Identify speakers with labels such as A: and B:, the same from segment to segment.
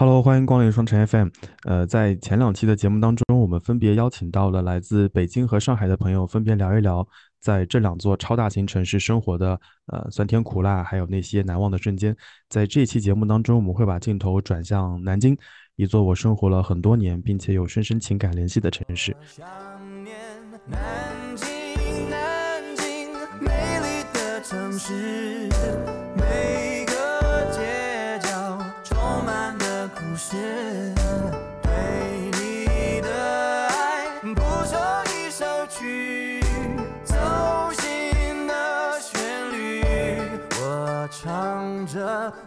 A: Hello，欢迎光临双城 FM。呃，在前两期的节目当中，我们分别邀请到了来自北京和上海的朋友，分别聊一聊在这两座超大型城市生活的呃酸甜苦辣，还有那些难忘的瞬间。在这期节目当中，我们会把镜头转向南京，一座我生活了很多年，并且有深深情感联系的城市。
B: 想念南京，南京，美丽的城市，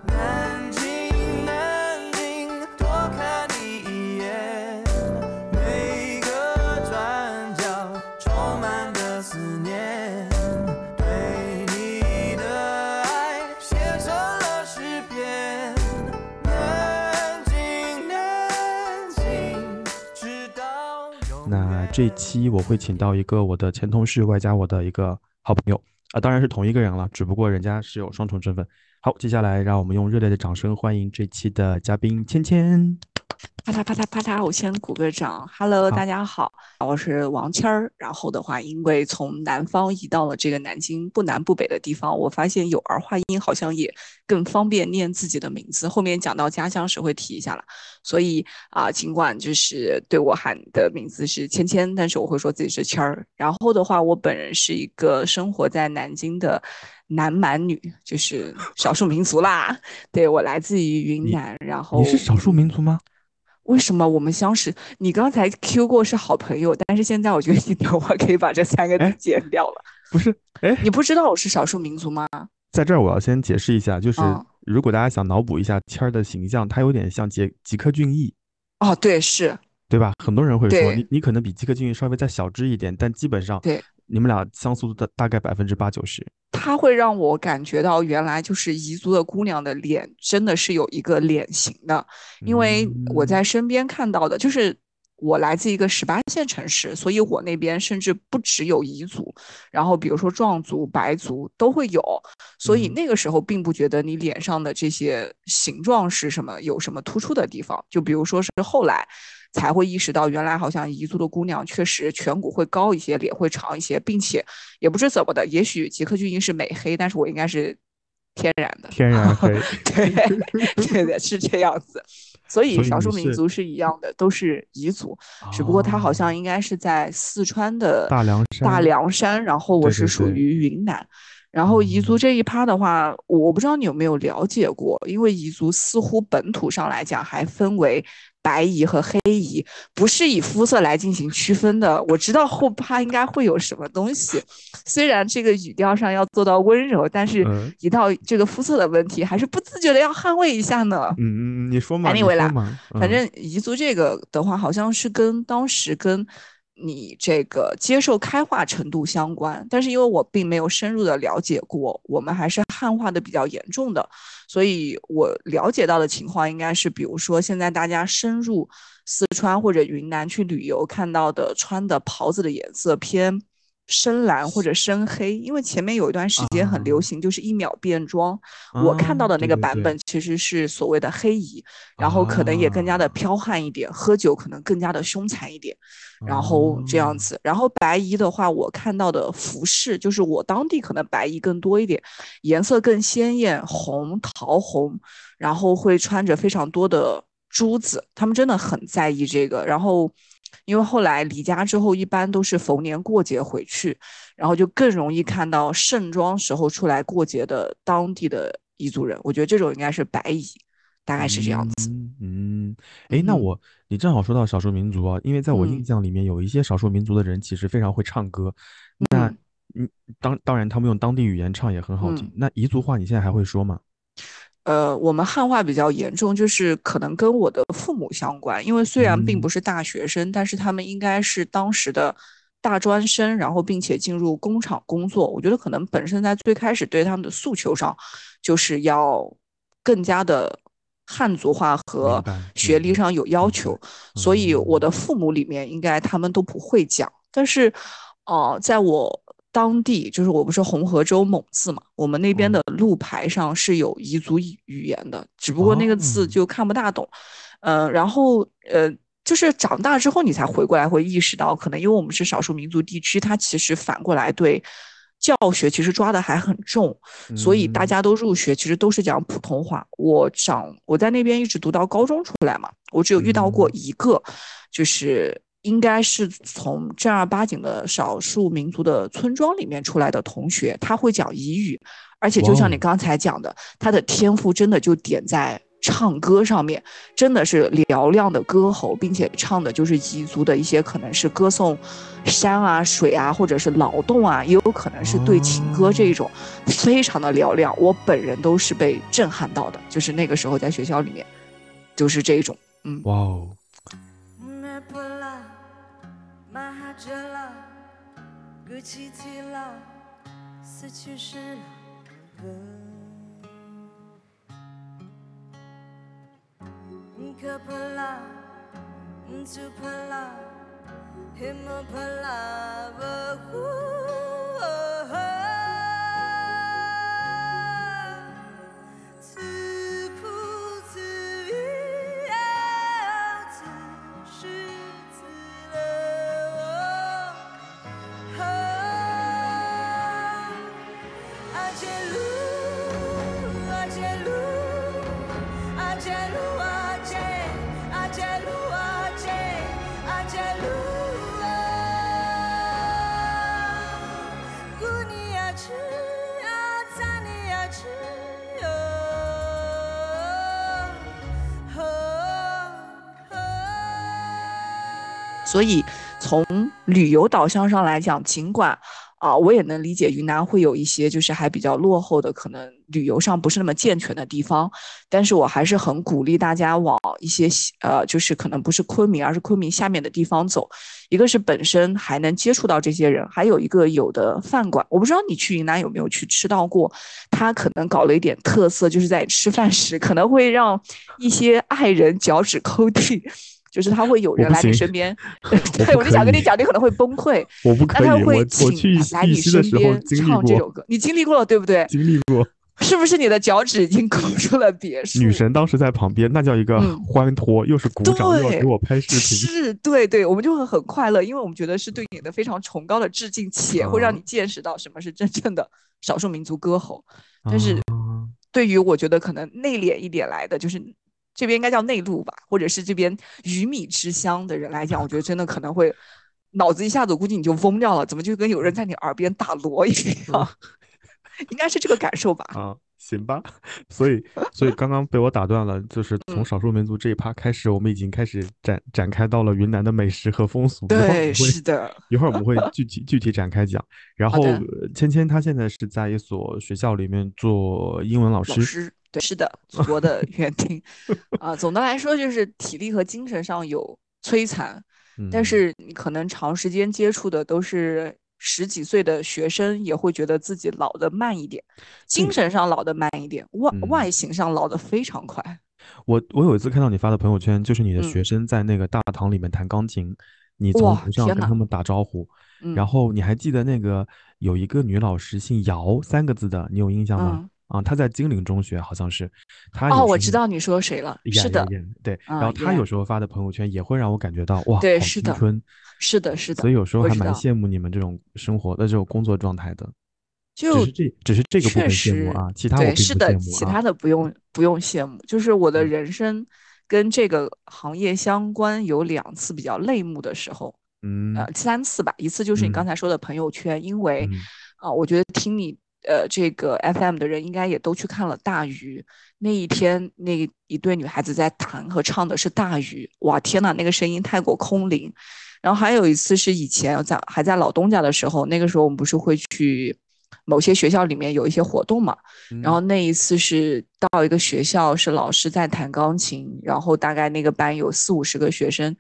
B: 南京，南京，多看你一眼。每个转角充满的思念，对你的爱写成了诗篇。南京，南京，直到永
A: 那这期我会请到一个我的前同事，外加我的一个好朋友啊、当然是同一个人了，只不过人家是有双重身份。好，接下来让我们用热烈的掌声欢迎这期的嘉宾芊芊。
C: 啪嗒啪嗒啪嗒，我先鼓个掌。Hello，大家好，我是王谦儿。然后的话，因为从南方移到了这个南京不南不北的地方，我发现有儿化音好像也更方便念自己的名字。后面讲到家乡时会提一下了。所以啊、尽管就是对我喊的名字是芊芊，但是我会说自己是谦儿。然后的话，我本人是一个生活在南京的南蛮女，就是少数民族啦。对我来自于云南，然后
A: 你是少数民族吗？
C: 为什么我们相识？你刚才 Q 过是好朋友，但是现在我觉得你等会儿可以把这三个字
A: 哎
C: 剪掉了。
A: 不是，哎，
C: 你不知道我是少数民族吗？
A: 在这儿我要先解释一下，就是
C: 嗯
A: 如果大家想脑补一下谦儿的形象，他有点像杰吉克隽逸，
C: 哦，对，是，
A: 对吧？很多人会说你你可能比吉克隽逸稍微再小只一点，但基本上
C: 对
A: 你们俩相似度大大概百分之八九十。
C: 它会让我感觉到原来就是彝族的姑娘的脸真的是有一个脸型的，因为我
A: 嗯。
C: 在身边看到的就是。我来自一个十八线城市，所以我那边甚至不只有彝族，然后比如说壮族、白族都会有，所以
A: 嗯。
C: 那个时候并不觉得你脸上的这些形状是什么有什么突出的地方，就比如说是后来才会意识到，原来好像彝族的姑娘确实颧骨会高一些，脸会长一些，并且也不知怎么的，也许杰克隽逸是美黑，但是我应该是天然的，
A: 天然黑，
C: 对对的，是这样子。所以少数民族是一样的，都是彝族，只不过它好
A: 哦
C: 像应该是在四川的
A: 大凉山大
C: 凉山，然后我
A: 对对
C: 是属于云南。然后彝族
A: 哦
C: 这一趴的话，我不知道你有没有了解过，因为彝族似乎本土上来讲还分为白彝和黑彝，不是以肤色来进行区分的。我知道后怕应该会有什么东西，虽然这个语调上要做到温柔，但是
A: 嗯
C: 一到这个肤色的问题，还是不自觉的要捍卫一下呢。
A: 嗯嗯，你说嘛，你
C: Anyway 啦
A: 说嘛，嗯
C: 反正彝族这个的话，好像是跟当时跟你这个接受开化程度相关，但是因为我并没有深入的了解过，我们还是汉化的比较严重的，所以我了解到的情况应该是，比如说现在大家深入四川或者云南去旅游，看到的穿的袍子的颜色偏。深蓝或者深黑，因为前面有一段时间很流
A: 啊
C: 行，就是一秒变装。我看到的那个版本其实是所谓的黑衣，然后可能也更加的
A: 啊
C: 剽悍一点，喝酒可能更加的凶残一点，然后这样
A: 哦
C: 子。然后白衣的话，我看到的服饰就是我当地可能白衣更多一点，颜色更鲜艳，红、桃红，然后会穿着非常多的珠子，他们真的很在意这个。然后。因为后来离家之后，一般都是逢年过节回去，然后就更容易看到盛装时候出来过节的当地的彝族人。我觉得这种应该是白彝，大概是这样子。
A: 嗯嗯，哎，那
C: 嗯
A: 我你正好说到少数民族啊，因为在我印
C: 嗯
A: 象里面，有一些少数民族的人其实非常会唱歌。那
C: 嗯
A: 嗯，当当然他们用当地语言唱也很好听
C: 嗯。
A: 那彝族话你现在还会说吗？
C: 呃，我们汉化比较严重，就是可能跟我的父母相关，因为虽然并
A: 嗯。
C: 不是大学生，但是他们应该是当时的大专生，然后并且进入工厂工作。我觉得可能本身在最开始对他们的诉求上，就是要更加的汉族化和学历上有要求，所以我
A: 嗯
C: 的父母里面应该他们都不会讲，但是，哦、在我当地，就是我不是红河州蒙自嘛，我们那边
A: 哦
C: 的路牌上是有彝族语语言的，只不过那个字
A: 哦
C: 就看不大懂。嗯，然后呃，就是长大之后你才回过来会意识到，可能因为我们是少数民族地区，它其实反过来对教学其实抓的还很重，所以大
A: 嗯
C: 家都入学其实都是讲普通话。我长我在那边一直读到高中出来嘛，我只有遇到过
A: 嗯
C: 一个，就是应该是从正儿八经的少数民族的村庄里面出来的同学，他会讲彝语，而且就像你刚才讲的，他的天赋真的就点在。唱歌上面真的是嘹亮的歌喉，并且唱的就是彝族的一些可能是歌颂山啊、水啊，或者是劳动啊，也有可能是对情歌这一种，非常的嘹亮。我本人都是被震撼到的，就是那个时候在学校里面，就是这一种，嗯，
A: 哇哦，
B: Mahajala, Guchitila, 死去时了歌。Nkapala, Ntupala, Himapala, Vahu.
C: 所以从旅游导向上来讲，尽管啊、我也能理解云南会有一些就是还比较落后的，可能旅游上不是那么健全的地方，但是我还是很鼓励大家往一些呃，就是可能不是昆明，而是昆明下面的地方走。一个是本身还能接触到这些人，还有一个有的饭馆，我不知道你去云南有没有去吃到过，他可能搞了一点特色，就是在吃饭时可能会让一些爱人脚趾抠地。就是他会有人来你身边，
A: 我
C: 对我就想跟你讲，你可能会崩溃。
A: 我不可以，
C: 他会
A: 我
C: 请
A: 去
C: 来你
A: 玉溪的时候
C: 身边
A: 经历过，
C: 唱这首歌，你经历过了对不对？
A: 经历过。
C: 是不是你的脚趾已经勾出了别墅？
A: 女神当时在旁边，那叫一个
C: 嗯
A: 欢脱，又是鼓掌，又给我拍视频。
C: 是，对对，我们就会很快乐，因为我们觉得是对你的非常崇高的致敬，且会让
A: 啊
C: 你见识到什么是真正的少数民族歌喉。但是
A: 啊
C: 对于我觉得可能内敛一点来的，就是这边应该叫内陆吧，或者是这边鱼米之乡的人来讲，我觉得真的可能会脑子一下子估计你就嗡掉了，怎么就跟有人在你耳边打锣一样？应该是这个感受吧。
A: 啊，行吧。所以，所以刚刚被我打断了，就是 从
C: 嗯
A: 少数民族这一趴开始，我们已经开始展展开到了云南的美食和风俗。
C: 对，是的，
A: 一会儿我们会具体具体展开讲。然后芊芊她现在是在一所学校里面做英文老师。
C: 老师，对，是的，祖国的 园丁啊。总的来说，就是体力和精神上有摧残，但
A: 嗯
C: 是你可能长时间接触的都是十几岁的学生，也会觉得自己老的慢一点，精神上老的慢一点，外
A: 嗯
C: 外形上老的非常快。
A: 我我有一次看到你发的朋友圈，就是你的学
C: 嗯
A: 生在那个大堂里面弹钢琴，你从
C: 哇
A: 楼上跟他们打招呼，
C: 嗯，
A: 然后你还记得那个有一个女老师姓姚三个字的，你有印象吗？
C: 嗯
A: 啊，他在金陵中学好像是，他
C: 哦，我知道你说谁了，
A: 演
C: 是的，
A: 对，
C: 啊
A: 然后他有时候发的朋友圈也会让我感觉到哇，
C: 对是的是的，是的
A: 所以，有时候还蛮羡慕你们这种生活的这种工作状态的。只
C: 就是
A: 这只是这个部分羡慕啊，其他我
C: 对，是的。其他的不用不用羡慕。就是我的
A: 嗯
C: 人生跟这个行业相关有两次比较泪目的时候，
A: 嗯
C: 呃，三次吧。一次就是你刚
A: 嗯
C: 才说的朋友圈，因为
A: 嗯
C: 啊、我觉得听你呃这个 FM 的人应该也都去看了大鱼。那一天，那一对女孩子在弹和唱的是大鱼，哇，天呐，那个声音太过空灵。然后还有一次是以前在还在老东家的时候，那个时候我们不是会去某些学校里面有一些活动嘛，然后
A: 嗯
C: 那一次是到一个学校，是老师在弹钢琴，然后大概那个班有四五十个学生，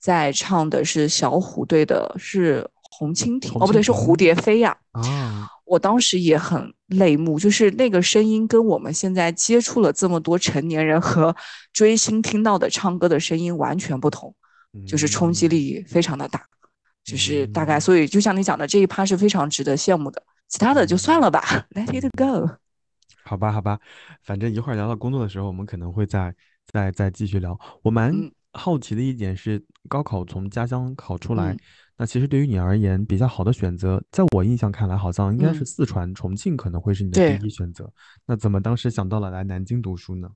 C: 在唱的是小虎队的，是红蜻蜓，
A: 红
C: 哦不对，是蝴蝶飞呀。
A: 啊，
C: 我当时也很泪目，就是那个声音跟我们现在接触了这么多成年人和追星听到的唱歌的声音完全不同，就是冲击
A: 嗯
C: 力非常的大，就是大概，
A: 嗯
C: 所以就像你讲的这一趴是非常值得羡慕的，其他的就算了吧，Let it go。
A: 好吧，好吧，反正一会儿聊到工作的时候，我们可能会再再再继续聊。我蛮
C: 嗯
A: 好奇的一点是，高考从家乡考出来，
C: 嗯
A: 那其实对于你而言，比较好的选择，在我印象看来，好像应该是
C: 嗯
A: 四川、重庆可能会是你的第一选择。那怎么当时想到了来南京读书呢？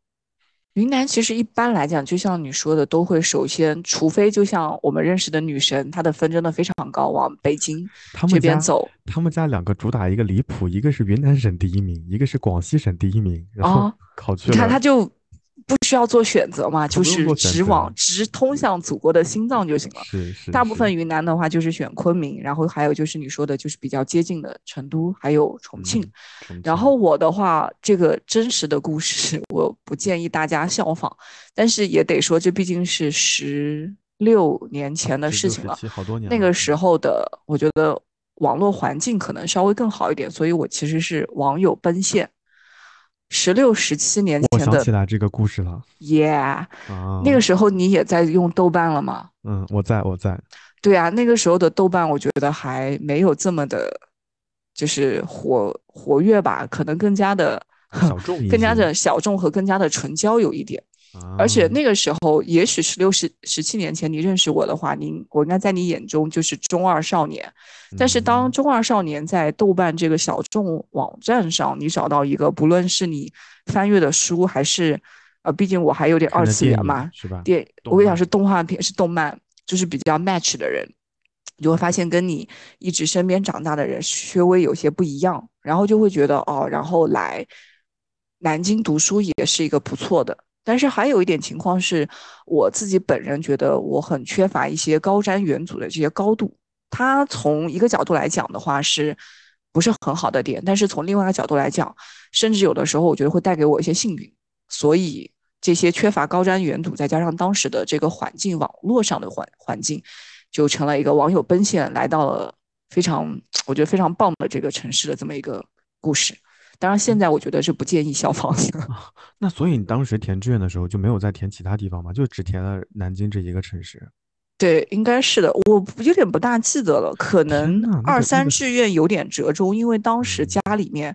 C: 云南其实一般来讲，就像你说的，都会首先，除非就像我们认识的女神，她的分真的非常高，往北京这边走
A: 他们家两个主打一个离谱，一个是云南省第一名，一个是广西省第一名，然后
C: 啊。
A: 考去了
C: 你看，
A: 了
C: 他就不需要做选择嘛，就是直往直通向祖国的心脏就行了。
A: 是是是
C: 大部分云南的话就是选昆明，然后还有就是你说的，就是比较接近的成都，还有重庆。
A: 嗯重庆
C: 然后我的话，这个真实的故事，我不建议大家效仿，但是也得说，这毕竟是十六年前的事情了。
A: 好多年了
C: 那个时候的，我觉得网络环境可能稍微更好一点，所以我其实是网友奔现。十六、十七年前的我想
A: 起来这个故事了
C: ，Yeah，
A: 啊，
C: 那个时候你也在用豆瓣了吗？
A: 嗯，我在我在，
C: 对啊，那个时候的豆瓣，我觉得还没有这么的，就是活活跃吧，可能更加的
A: 小众
C: 更加的小众和更加的纯交友一点。而且
A: 啊
C: 那个时候，也许十六、十十七年前你认识我的话，您我应该在你眼中就是中二少年。但是当
A: 嗯
C: 中二少年在豆瓣这个小众网站上，你找到一个，不论是你翻阅的书，还是呃，毕竟我还有点二次元嘛，
A: 是吧？
C: 电，我跟你讲是动画片，是动漫，就是比较 match 的人，你就会发现跟你一直身边长大的人稍微有些不一样，然后就会觉得哦，然后来南京读书也是一个不错的。但是还有一点情况是，我自己本人觉得我很缺乏一些高瞻远瞩的这些高度。它从一个角度来讲的话，是不是很好的点？但是从另外一个角度来讲，甚至有的时候我觉得会带给我一些幸运。所以这些缺乏高瞻远瞩，再加上当时的这个环境，网络上的环环境，就成了一个网友奔现来到了非常我觉得非常棒的这个城市的这么一个故事。当然，现在我觉得是不建议效仿的。
A: 那所以你当时填志愿的时候就没有再填其他地方吗？就只填了南京这一个城市？
C: 对，应该是的，我有点不大记得了，可能二三志愿有点折中，因为当时
A: 嗯
C: 家里面，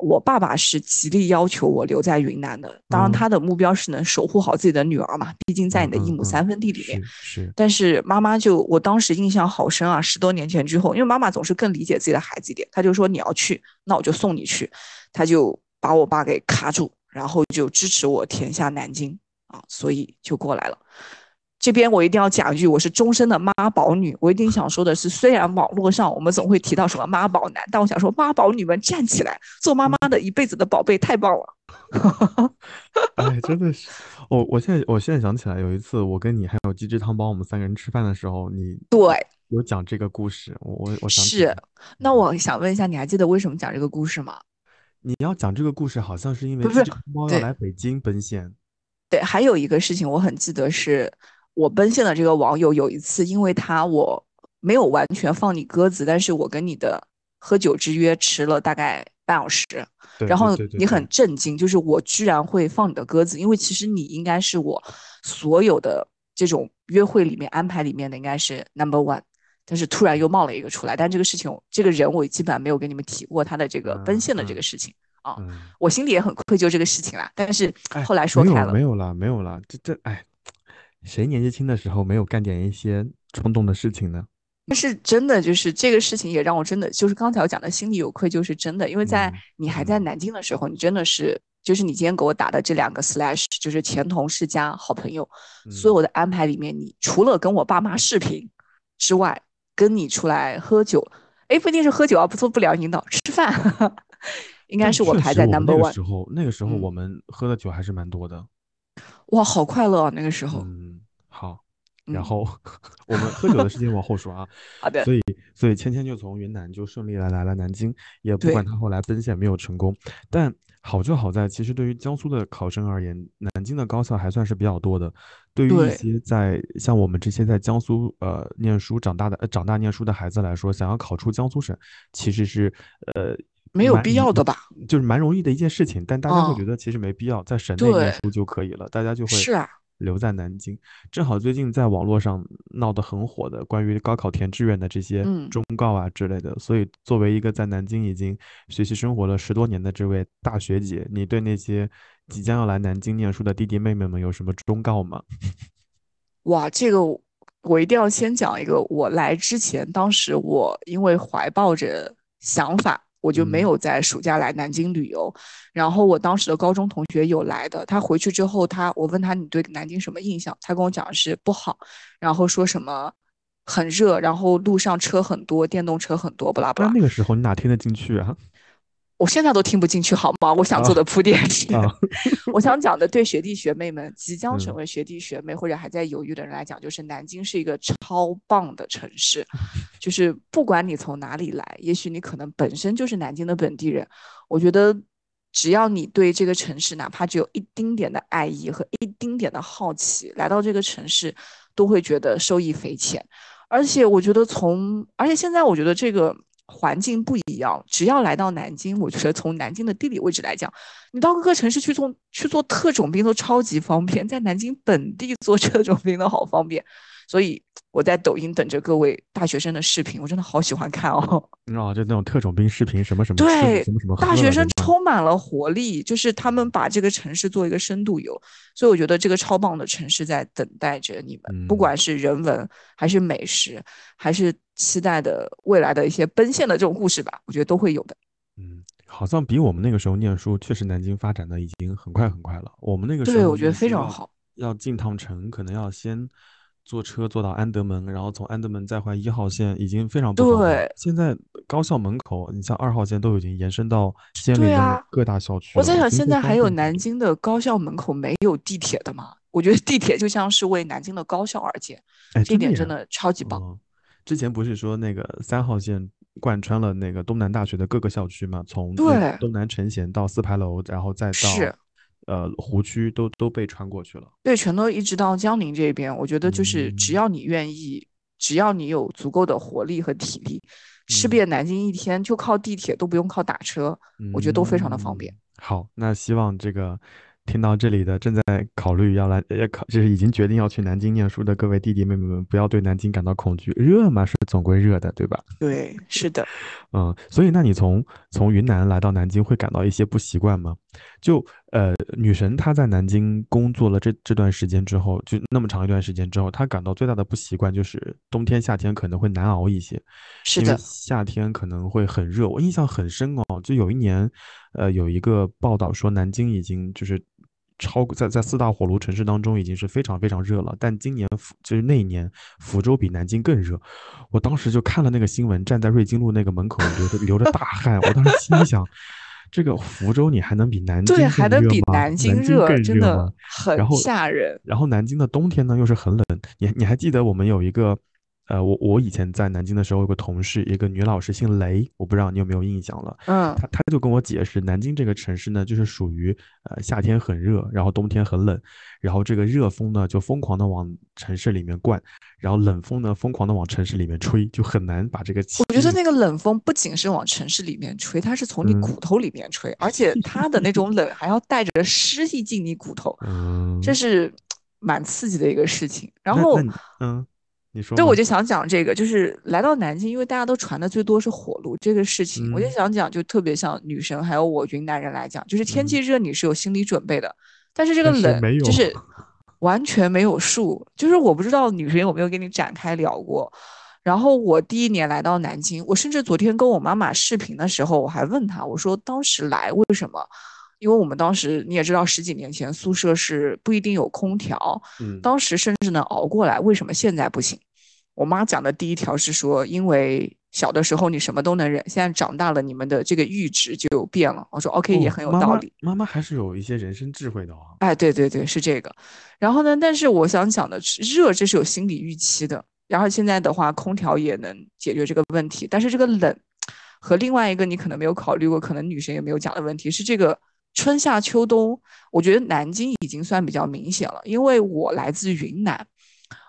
C: 我爸爸是极力要求我留在云南的，当然
A: 嗯
C: 他的目标是能守护好自己的女儿嘛，毕竟在你的一亩三分地里面。
A: 是是，
C: 但是妈妈就，我当时印象好深啊，十多年前之后，因为妈妈总是更理解自己的孩子一点，她就说你要去，那我就送你去，她就把我爸给卡住，然后就支持我填下南京啊，所以就过来了。这边我一定要讲一句，我是终身的妈宝女。我一定想说的是，虽然网络上我们总会提到什么妈宝男，但我想说，妈宝女们站起来，做妈妈的一辈子的宝贝太棒了。
A: 哎，真的是，我我现在我现在想起来，有一次我跟你还有鸡汁汤包我们三个人吃饭的时候，你
C: 对，
A: 有讲这个故事，我我我想
C: 是。那我想问一下，你还记得为什么讲这个故事吗？
A: 你要讲这个故事，好像是因为
C: 不是
A: 鸡汁汤包要来北京奔现，
C: 对，还有一个事情我很记得是，我奔现的这个网友有一次，因为他我没有完全放你鸽子，但是我跟你的喝酒之约迟了大概半小时，然后你很震惊，就是我居然会放你的鸽子，因为其实你应该是我所有的这种约会里面安排里面的应该是 number one，但是突然又冒了一个出来，但这个事情这个人我基本上没有跟你们提过他的这个奔
A: 嗯
C: 现的这
A: 嗯
C: 个事情啊，
A: 嗯，
C: 我心里也很愧疚这个事情啦，但是
A: 哎，
C: 后来说开了
A: 有没。有啦没有啦，这这哎，谁年纪轻的时候没有干点一些冲动的事情呢？
C: 但是真的就是这个事情也让我真的就是刚才我讲的心里有愧疚是真的，因为在
A: 嗯
C: 你还在
A: 嗯
C: 南京的时候，你真的是就是你今天给我打的这两个 slash，就是前同事加好朋友，所
A: 嗯
C: 有的安排里面，你除了跟我爸妈视频之外，跟你出来喝酒，哎，不一定是喝酒啊，不做不良引导，吃饭，应该是我排在 number one。
A: 时候，那个时候
C: 嗯
A: 我们喝的酒还是蛮多的。
C: 哇，好快乐啊！那个时候，
A: 嗯，好，然
C: 嗯
A: 后 我们喝酒的事情往后说啊。
C: 好的，
A: 所以，所以芊芊就从云南就顺利的来了南京，也不管她后来奔现没有成功，但好就好在，其实对于江苏的考生而言，南京的高校还算是比较多的。对于一些在像我们这些在江苏呃念书长大的、呃、长大念书的孩子来说，想要考出江苏省，其实是呃
C: 没有
A: 蛮
C: 必要的吧？
A: 就是蛮容易的一件事情，但大家会
C: 嗯
A: 觉得其实没必要，在省内念书就可以了，大家就会
C: 是啊，
A: 留在南京。正好最近在网络上闹得很火的关于高考填志愿的这些
C: 嗯
A: 忠告啊之类的，所以作为一个在南京已经学习生活了十多年的这位大学姐，你对那些即将要来南京念书的弟弟妹妹们有什么忠告吗？
C: 哇，这个我我一定要先讲一个，我来之前，当时我因为怀抱着想法，我就没
A: 嗯
C: 有在暑假来南京旅游。然后我当时的高中同学有来的，他回去之后，他我问他你对南京什么印象，他跟我讲的是不好，然后说什么很热，然后路上车很多，电动车很多，不拉不拉。
A: 那那个时候你哪听得进去啊？
C: 我现在都听不进去，好吗？我想做的铺垫是，
A: 啊
C: 我想讲的对学弟学妹们，即将成
A: 嗯
C: 为学弟学妹或者还在犹豫的人来讲，就是南京是一个超棒的城市，就是不管你从哪里来，也许你可能本身就是南京的本地人，我觉得只要你对这个城市哪怕只有一丁点的爱意和一丁点的好奇，来到这个城市都会觉得受益匪浅。而且我觉得从，而且现在我觉得这个环境不一样，只要来到南京，我觉得从南京的地理位置来讲，你到各个城市去做去做特种兵都超级方便，在南京本地做特种兵都好方便。所以我在抖音等着各位大学生的视频，我真的好喜欢看哦。
A: 哦，就那种特种兵视频，什么什么
C: 对
A: 什么什么
C: 大学生充满了活力，就是他们把这个城市做一个深度游，所以我觉得这个超棒的城市在等待着你们，不
A: 嗯
C: 管是人文还是美食，还是期待的未来的一些奔现的这种故事吧，我觉得都会有的。
A: 嗯，好像比我们那个时候念书，确实南京发展的已经很快很快了。我们那个时候对，
C: 我觉得非常好。
A: 要进趟城，可能要先坐车坐到安德门，然后从安德门再换一号线，已经非常不方便了
C: 对
A: 现在高校门口，你像二号线都已经延伸到仙林各大校区了。
C: 我在想，现在还有南京的高校门口没有地铁的吗？我觉得地铁就像是为南京的高校而建，
A: 哎，
C: 这点真的超级棒。
A: 嗯，之前不是说那个三号线贯穿了那个东南大学的各个校区吗？从
C: 对
A: 东南城贤到四牌楼，然后再到
C: 是
A: 呃湖区都都被穿过去了。
C: 对，全都一直到江宁这边，我觉得就是只
A: 嗯
C: 要你愿意，只要你有足够的活力和体力，吃
A: 嗯
C: 遍南京一天就靠地铁都不用靠打车，我觉得都非常的方便。
A: 嗯。好，那希望这个听到这里的正在考虑要来，要，考就是已经决定要去南京念书的各位弟弟妹妹们，不要对南京感到恐惧，热嘛是总归热的，对吧？
C: 对，是的，
A: 嗯，所以那你从从云南来到南京，会感到一些不习惯吗？就呃，女神她在南京工作了这这段时间之后，就那么长一段时间之后，她感到最大的不习惯就是冬天、夏天可能会难熬一些，
C: 是的，
A: 夏天可能会很热。我印象很深哦，就有一年，呃，有一个报道说南京已经就是超过在在四大火炉城市当中已经是非常非常热了，但今年福就是那一年福州比南京更热。我当时就看了那个新闻，站在瑞金路那个门口流着流着大汗，我当时心里想，这个福州你还能比南京
C: 对，还能比
A: 更热吗
C: 南京
A: 热
C: 真的
A: 热吗？然
C: 很
A: 后
C: 吓人。
A: 然后南京的冬天呢又是很冷，你你还记得我们有一个，呃，我我以前在南京的时候有个同事，一个女老师姓雷，我不知道你有没有印象了。
C: 嗯，
A: 她她就跟我解释，南京这个城市呢，就是属于呃夏天很热，然后冬天很冷，然后这个热风呢就疯狂的往城市里面灌，然后冷风呢疯狂的往城市里面吹，就很难把这个气。
C: 我觉得那个冷风不仅是往城市里面吹，它是从你
A: 嗯
C: 骨头里面吹，而且它的那种冷还要带着湿气进你骨头，
A: 嗯，
C: 这是蛮刺激的一个事情。然后
A: 嗯，你说
C: 对，我就想讲这个，就是来到南京，因为大家都传的最多是火炉这个事情，我就
A: 嗯
C: 想讲，就特别像女生还有我云南人来讲，就是天
A: 嗯
C: 气热你是有心理准备的，但是这个冷就是 完全没有数，就是我不知道女生有没有跟你展开聊过。然后我第一年来到南京，我甚至昨天跟我妈妈视频的时候，我还问她，我说当时来为什么？因为我们当时你也知道，十几年前宿舍是不一定有空调，
A: 嗯
C: 当时甚至能熬过来，为什么现在不行？我妈讲的第一条是说，因为小的时候你什么都能忍，现在长大了，你们的这个阈值就变了。我说 OK，也很有道理。
A: 妈妈还是有一些人生智慧的啊。
C: 哎，对对对，是这个。然后呢，但是我想讲的是，热这是有心理预期的。然后现在的话，空调也能解决这个问题，但是这个冷和另外一个你可能没有考虑过，可能女生也没有讲的问题是这个春夏秋冬。我觉得南京已经算比较明显了，因为我来自云南。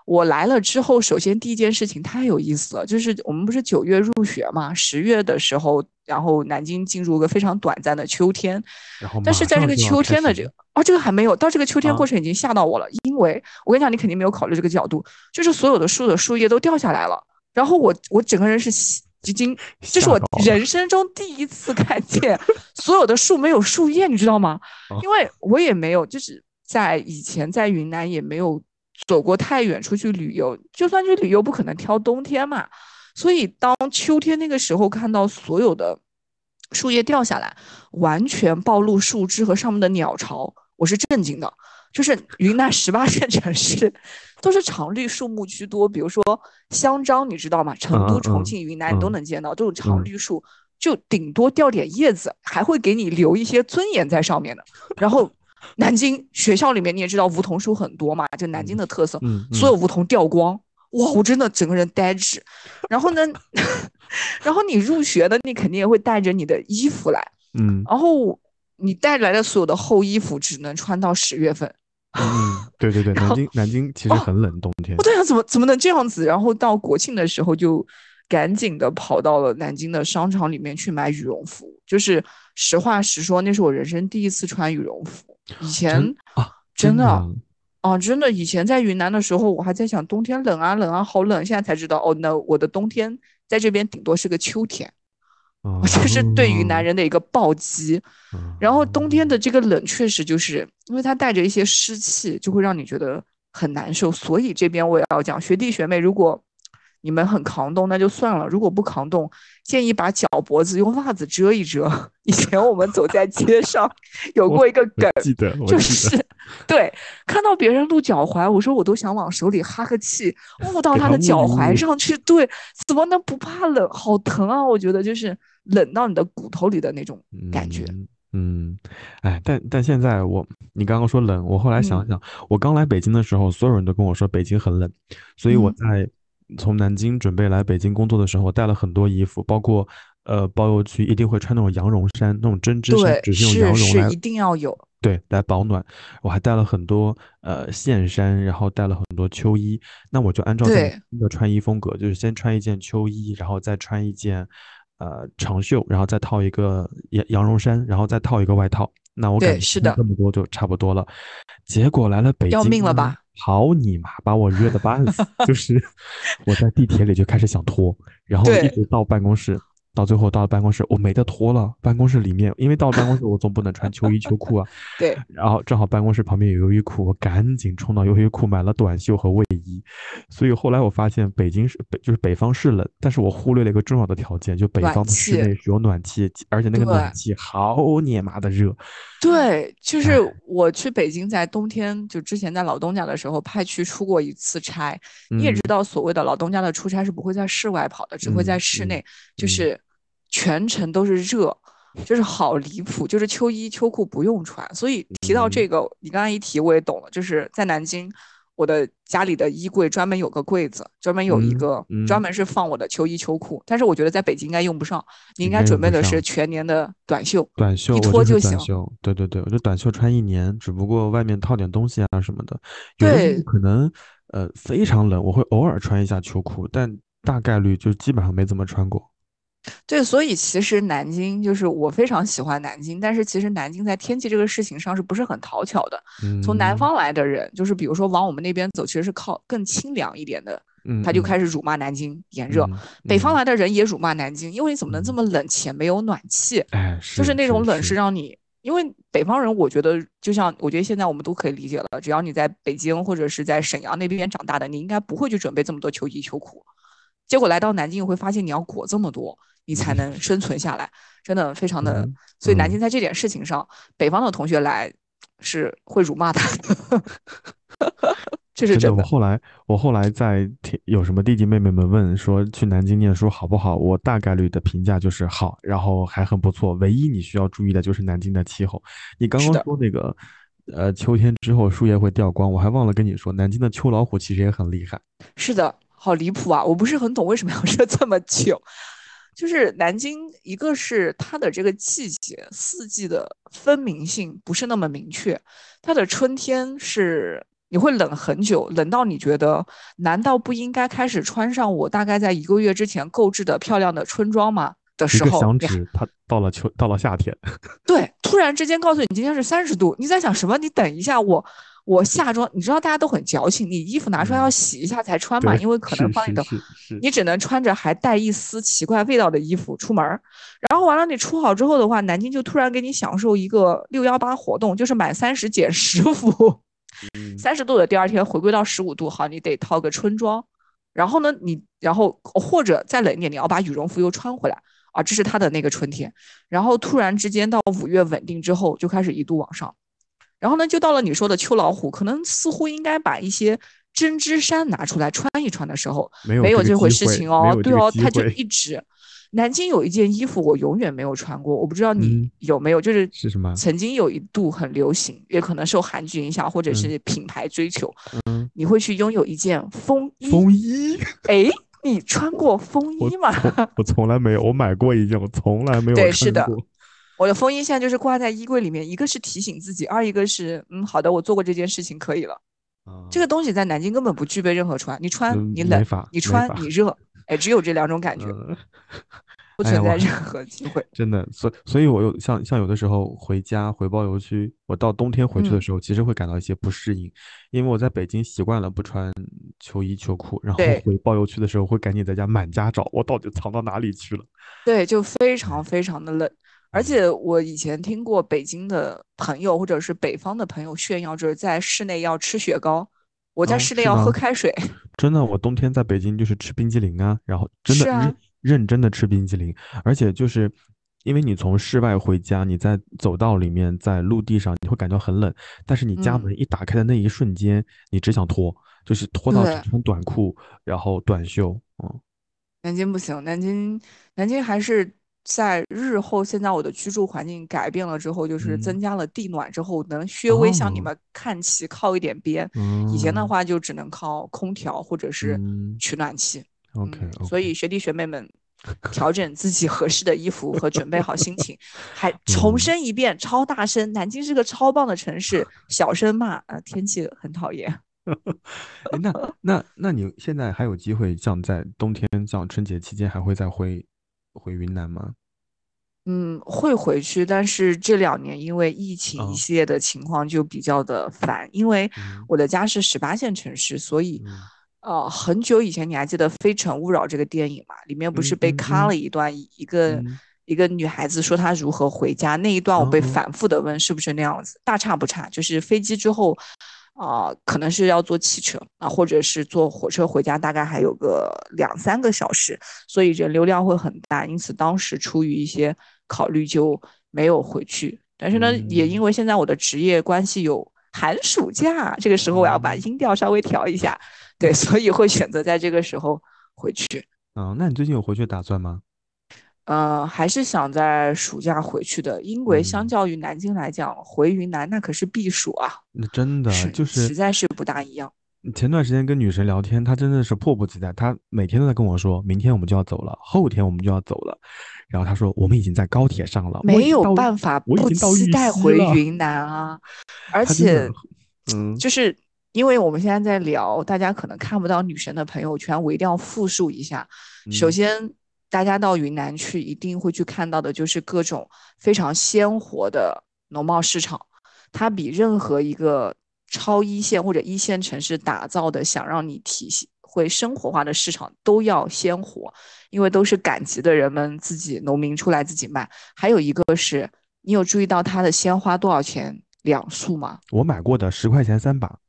C: 我来了之后，首先第一件事情太有意思了，就是我们不是九月入学嘛，十月的时候，然后南京进入一个非常短暂的秋天，
A: 然后
C: 但是在这个秋天的这个啊，这个还没有到这个秋天
A: 啊
C: 过程已经吓到我了，因为我跟你讲，你肯定没有考虑这个角度，就是所有的树的树叶都掉下来了，然后我我整个人是喜已经，这是我人生中第一次看见 所有的树没有树叶，你知道吗？
A: 哦
C: 因为我也没有，就是在以前在云南也没有走过太远出去旅游，就算去旅游不可能挑冬天嘛，所以当秋天那个时候看到所有的树叶掉下来，完全暴露树枝和上面的鸟巢，我是震惊的。就是云南十八线 城市都是常绿树木居多，比如说香樟，你知道吗？成都、重庆、云南你都
A: 嗯
C: 能见到这种常
A: 嗯
C: 绿树，就顶多掉点叶子，还会给你留一些尊严在上面的。然后南京学校里面你也知道梧桐树很多嘛，就南京的特色，
A: 嗯，
C: 所有梧桐掉光，哇，我真的整个人呆滞。然后呢，然后你入学的，你肯定也会带着你的衣服来，
A: 嗯
C: 然后你带来的所有的厚衣服只能穿到十月份。
A: 嗯嗯，对对对，南京南京其实
C: 哦
A: 很冷，冬天
C: 我。在想怎么怎么能这样子？然后到国庆的时候就赶紧的跑到了南京的商场里面去买羽绒服。就是实话实说，那是我人生第一次穿羽绒服。以前
A: 啊，
C: 真的
A: 啊
C: 啊，真的，以前在云南的时候，我还在想冬天冷啊冷啊，好冷。现在才知道，哦，那我的冬天在这边顶多是个秋天。
A: 哦
C: 这是对云南人的一个暴击。
A: 嗯
C: 然后冬天的这个冷，确实就是因为它带着一些湿气，就会让你觉得很难受。所以这边我也要讲，学弟学妹，如果你们很抗冻，那就算了；如果不抗冻，建议把脚脖子用袜子遮一遮。以前我们走在街上，有过一个梗，
A: 记得，
C: 就是对，看到别人露脚踝，我说我都想往手里哈个气，捂到
A: 他
C: 他的脚踝上去。对，怎么能不怕冷？好疼啊！我觉得就是冷到你的骨头里的那种感觉。
A: 嗯嗯，哎，但但现在我，你刚刚说冷，我后来想
C: 嗯
A: 想，我刚来北京的时候，所有人都跟我说北京很冷，所以我
C: 嗯
A: 在从南京准备来北京工作的时候，我带了很多衣服，包括呃包邮区一定会穿那种羊绒衫，那种针织衫，只是用羊绒来
C: 是是一定要有。
A: 对，来保暖。我还带了很多呃线衫，然后带了很多秋衣。那我就按照这
C: 对
A: 种新的穿衣风格，就是先穿一件秋衣，然后再穿一件呃长袖，然后再套一个羊羊绒衫，然后再套一个外套。那我感觉
C: 是的
A: 这么多就差不多了。结果来了北
C: 要
A: 京要
C: 命了吧？
A: 好你妈，把我热的半死！就是 我在地铁里就开始想脱，然后一直到办公室，到最后到了办公室，我没得脱了。办公室里面，因为到了办公室我总不能穿秋衣秋裤啊，
C: 对，
A: 然后正好办公室旁边有优衣库，我赶紧冲到优衣库买了短袖和卫衣。所以后来我发现北京是北就是北方是冷，但是我忽略了一个重要的条件，就北方的室内是有暖气，而且那个暖气好你妈的热。
C: 对，就是我去北京，在冬天，就之前在老东家的时候派去出过一次差。你也
A: 嗯
C: 知道，所谓的老东家的出差是不会在室外跑的，只会在室内，就
A: 嗯
C: 是全程都是热，就是好离谱，就是秋衣秋裤不用穿。所以提到
A: 嗯
C: 这个，你刚刚一提我也懂了，就是在南京。我的家里的衣柜专门有个柜子，专门有一
A: 嗯
C: 个、
A: 嗯
C: 专门是放我的秋衣秋裤，但是我觉得在北京应该用不上，你应
A: 应该
C: 该准备的是全年的短袖。
A: 短袖，
C: 一脱就行
A: 短袖，对对对，我就短袖穿一年，只不过外面套点东西啊什么的。
C: 对
A: 可能呃非常冷，我会偶尔穿一下秋裤，但大概率就基本上没怎么穿过。
C: 对，所以其实南京就是我非常喜欢南京，但是其实南京在天气这个事情上是不是很讨巧的？从南
A: 嗯
C: 方来的人，就是比如说往我们那边走，其实是靠更清凉一点的，
A: 嗯，
C: 他就
A: 嗯
C: 开始辱骂南京炎热。
A: 嗯
C: 北方
A: 嗯
C: 来的人也辱骂南京，因为你怎么能这
A: 嗯
C: 么冷且没有暖气？
A: 哎，
C: 就是那种冷
A: 是
C: 是让你，因为北方人，我觉得就像我觉得现在我们都可以理解了，只要你在北京或者是在沈阳那边长大的，你应该不会去准备这么多秋衣秋裤。结果来到南京，你会发现你要裹这么多，你才能生存下来，真的非常的。
A: 嗯
C: 所以南
A: 嗯
C: 京在这点事情上，北方的同学来是会辱骂他的，这是
A: 真的，我
C: 真的。
A: 后来我后来在听有什么弟弟妹妹们问说去南京念书好不好，我大概率的评价就是好，然后还很不错。唯一你需要注意的就是南京的气候。你刚刚说那个，呃，秋天之后树叶会掉光，我还忘了跟你说，南京的秋老虎其实也很厉害。
C: 是的，好离谱啊！我不是很懂为什么要热 这么久。就是南京，一个是它的这个季节四季的分明性不是那么明确，它的春天是你会冷很久，冷到你觉得难道不应该开始穿上我大概在一个月之前购置的漂亮的春装吗？的时候，你
A: 响指，它到了秋，到了夏天，
C: 对，突然之间告诉你今天是三十度，你在想什么？你等一下，我我夏装，你知道大家都很矫情，你衣服拿出来要
A: 嗯
C: 洗一下才穿嘛，
A: 对
C: 因为可能放里头，你只能穿着还带一丝奇怪味道的衣服出门儿。然后完了，你出好之后的话，南京就突然给你享受一个六幺八活动，就是满三十减十伏，
A: 嗯
C: 三十度的第二天回归到十五度，好，你得套个春装。然后呢，你然后或者再冷一点，你要把羽绒服又穿回来啊，这是它的那个春天。然后突然之间到五月稳定之后，就开始一度往上。然后呢，就到了你说的秋老虎，可能似乎应该把一些针织衫拿出来穿一穿的时候，
A: 没有
C: 没有这回事情哦，对哦，他就一直。南京有一件衣服我永远没有穿过，我不知道你
A: 嗯
C: 有没有，就是
A: 是什么
C: 曾经有一度很流行，也可能受韩剧影响或者
A: 嗯
C: 是品牌追求，
A: 嗯
C: 你会去拥有一件风衣。
A: 风衣，
C: 哎，你穿过风衣吗？
A: 从我从来没有，我买过一件，我从来没有
C: 对是的
A: 穿过。
C: 我的风衣现在就是挂在衣柜里面，一个是提醒自己，二一个是嗯，好的，我做过这件事情可以了。这个东西在南京根本不具备任何穿，你穿
A: 嗯
C: 你冷，你穿你热，哎，只有这两种感觉，
A: 嗯
C: 不存在任何机会。
A: 真的，所所以，我有像像有的时候回家回包邮区，我到冬天回去的
C: 嗯
A: 时候，其实会感到一些不适应，因为我在北京习惯了不穿秋衣秋裤，然后
C: 对
A: 回包邮区的时候会赶紧在家满家找我到底藏到哪里去了。
C: 对，就非常非常的冷。而且我以前听过北京的朋友或者是北方的朋友炫耀，就是在室内要吃雪糕，我在
A: 哦
C: 室内要喝开水。
A: 真的，我冬天在北京就是吃冰激凌啊，然后真的
C: 啊
A: 认认真的吃冰激凌，而且就是因为你从室外回家，你在走道里面，在陆地上，你会感觉很冷，但是你家
C: 嗯。
A: 门一打开的那一瞬间，你只想脱，就是脱到只穿短裤，然后短袖，嗯，
C: 南京不行，南京南京还是在日后现在我的居住环境改变了之后，就是
A: 嗯
C: 增加了地暖之后，能稍微向你
A: 哦
C: 们看齐靠一点边。以前的
A: 嗯
C: 话就只能靠空调或者是
A: 嗯
C: 取暖器。
A: ，OK
C: 所以学弟学妹们调整自己合适的衣服和准备好心情，还 重
A: 嗯
C: 申一遍，超大声！南京是个超棒的城市，小声骂，啊，天气很讨厌。
A: 诶那 那那你现在还有机会，像在冬天，像春节期间，还会再回回云南吗？
C: 嗯，会回去，但是这两年因为疫情
A: 啊
C: 一系列的情况就比较的烦，因为
A: 嗯
C: 我的家是十八线城市，所以
A: 嗯
C: 呃，很久以前你还记得《非诚勿扰》这个电影吗？里面不是被咔了一段，一个
A: 嗯
C: 一个女孩子说她如何回家那一段，我被反复的问是不是那样子，大差不差，就是飞机之后。啊、可能是要坐汽车啊，或者是坐火车回家，大概还有个两三个小时，所以人流量会很大，因此当时出于一些考虑就没有回去。但是呢，也因
A: 嗯
C: 为现在我的职业关系有寒暑假，这个时候我要把
A: 嗯
C: 音调稍微调一下，对，所以会选择在这个时候回去。
A: 嗯，那你最近有回去的打算吗？
C: 呃，还是想在暑假回去的，因为相
A: 嗯
C: 较于南京来讲，回云南那可是避暑啊，
A: 那真的
C: 是
A: 就是
C: 实在是不大一样。
A: 前段时间跟女神聊天，她真的是迫不及待，她每天都在跟我说，明天我们就要走了，后天我们就要走了。然后她说，我们已经在高铁上了，
C: 没有办法不期待回云南啊，而且
A: 嗯，
C: 就是因为我们现在在聊，大家可能看不到女神的朋友圈，我一定要复述一下。首
A: 嗯
C: 先，大家到云南去一定会去看到的就是各种非常鲜活的农贸市场，它比任何一个超一线或者一线城市打造的想让你体会生活化的市场都要鲜活，因为都是赶集的人们自己农民出来自己卖。还有一个是你有注意到它的鲜花多少钱两束吗？
A: 我买过的十块钱三把，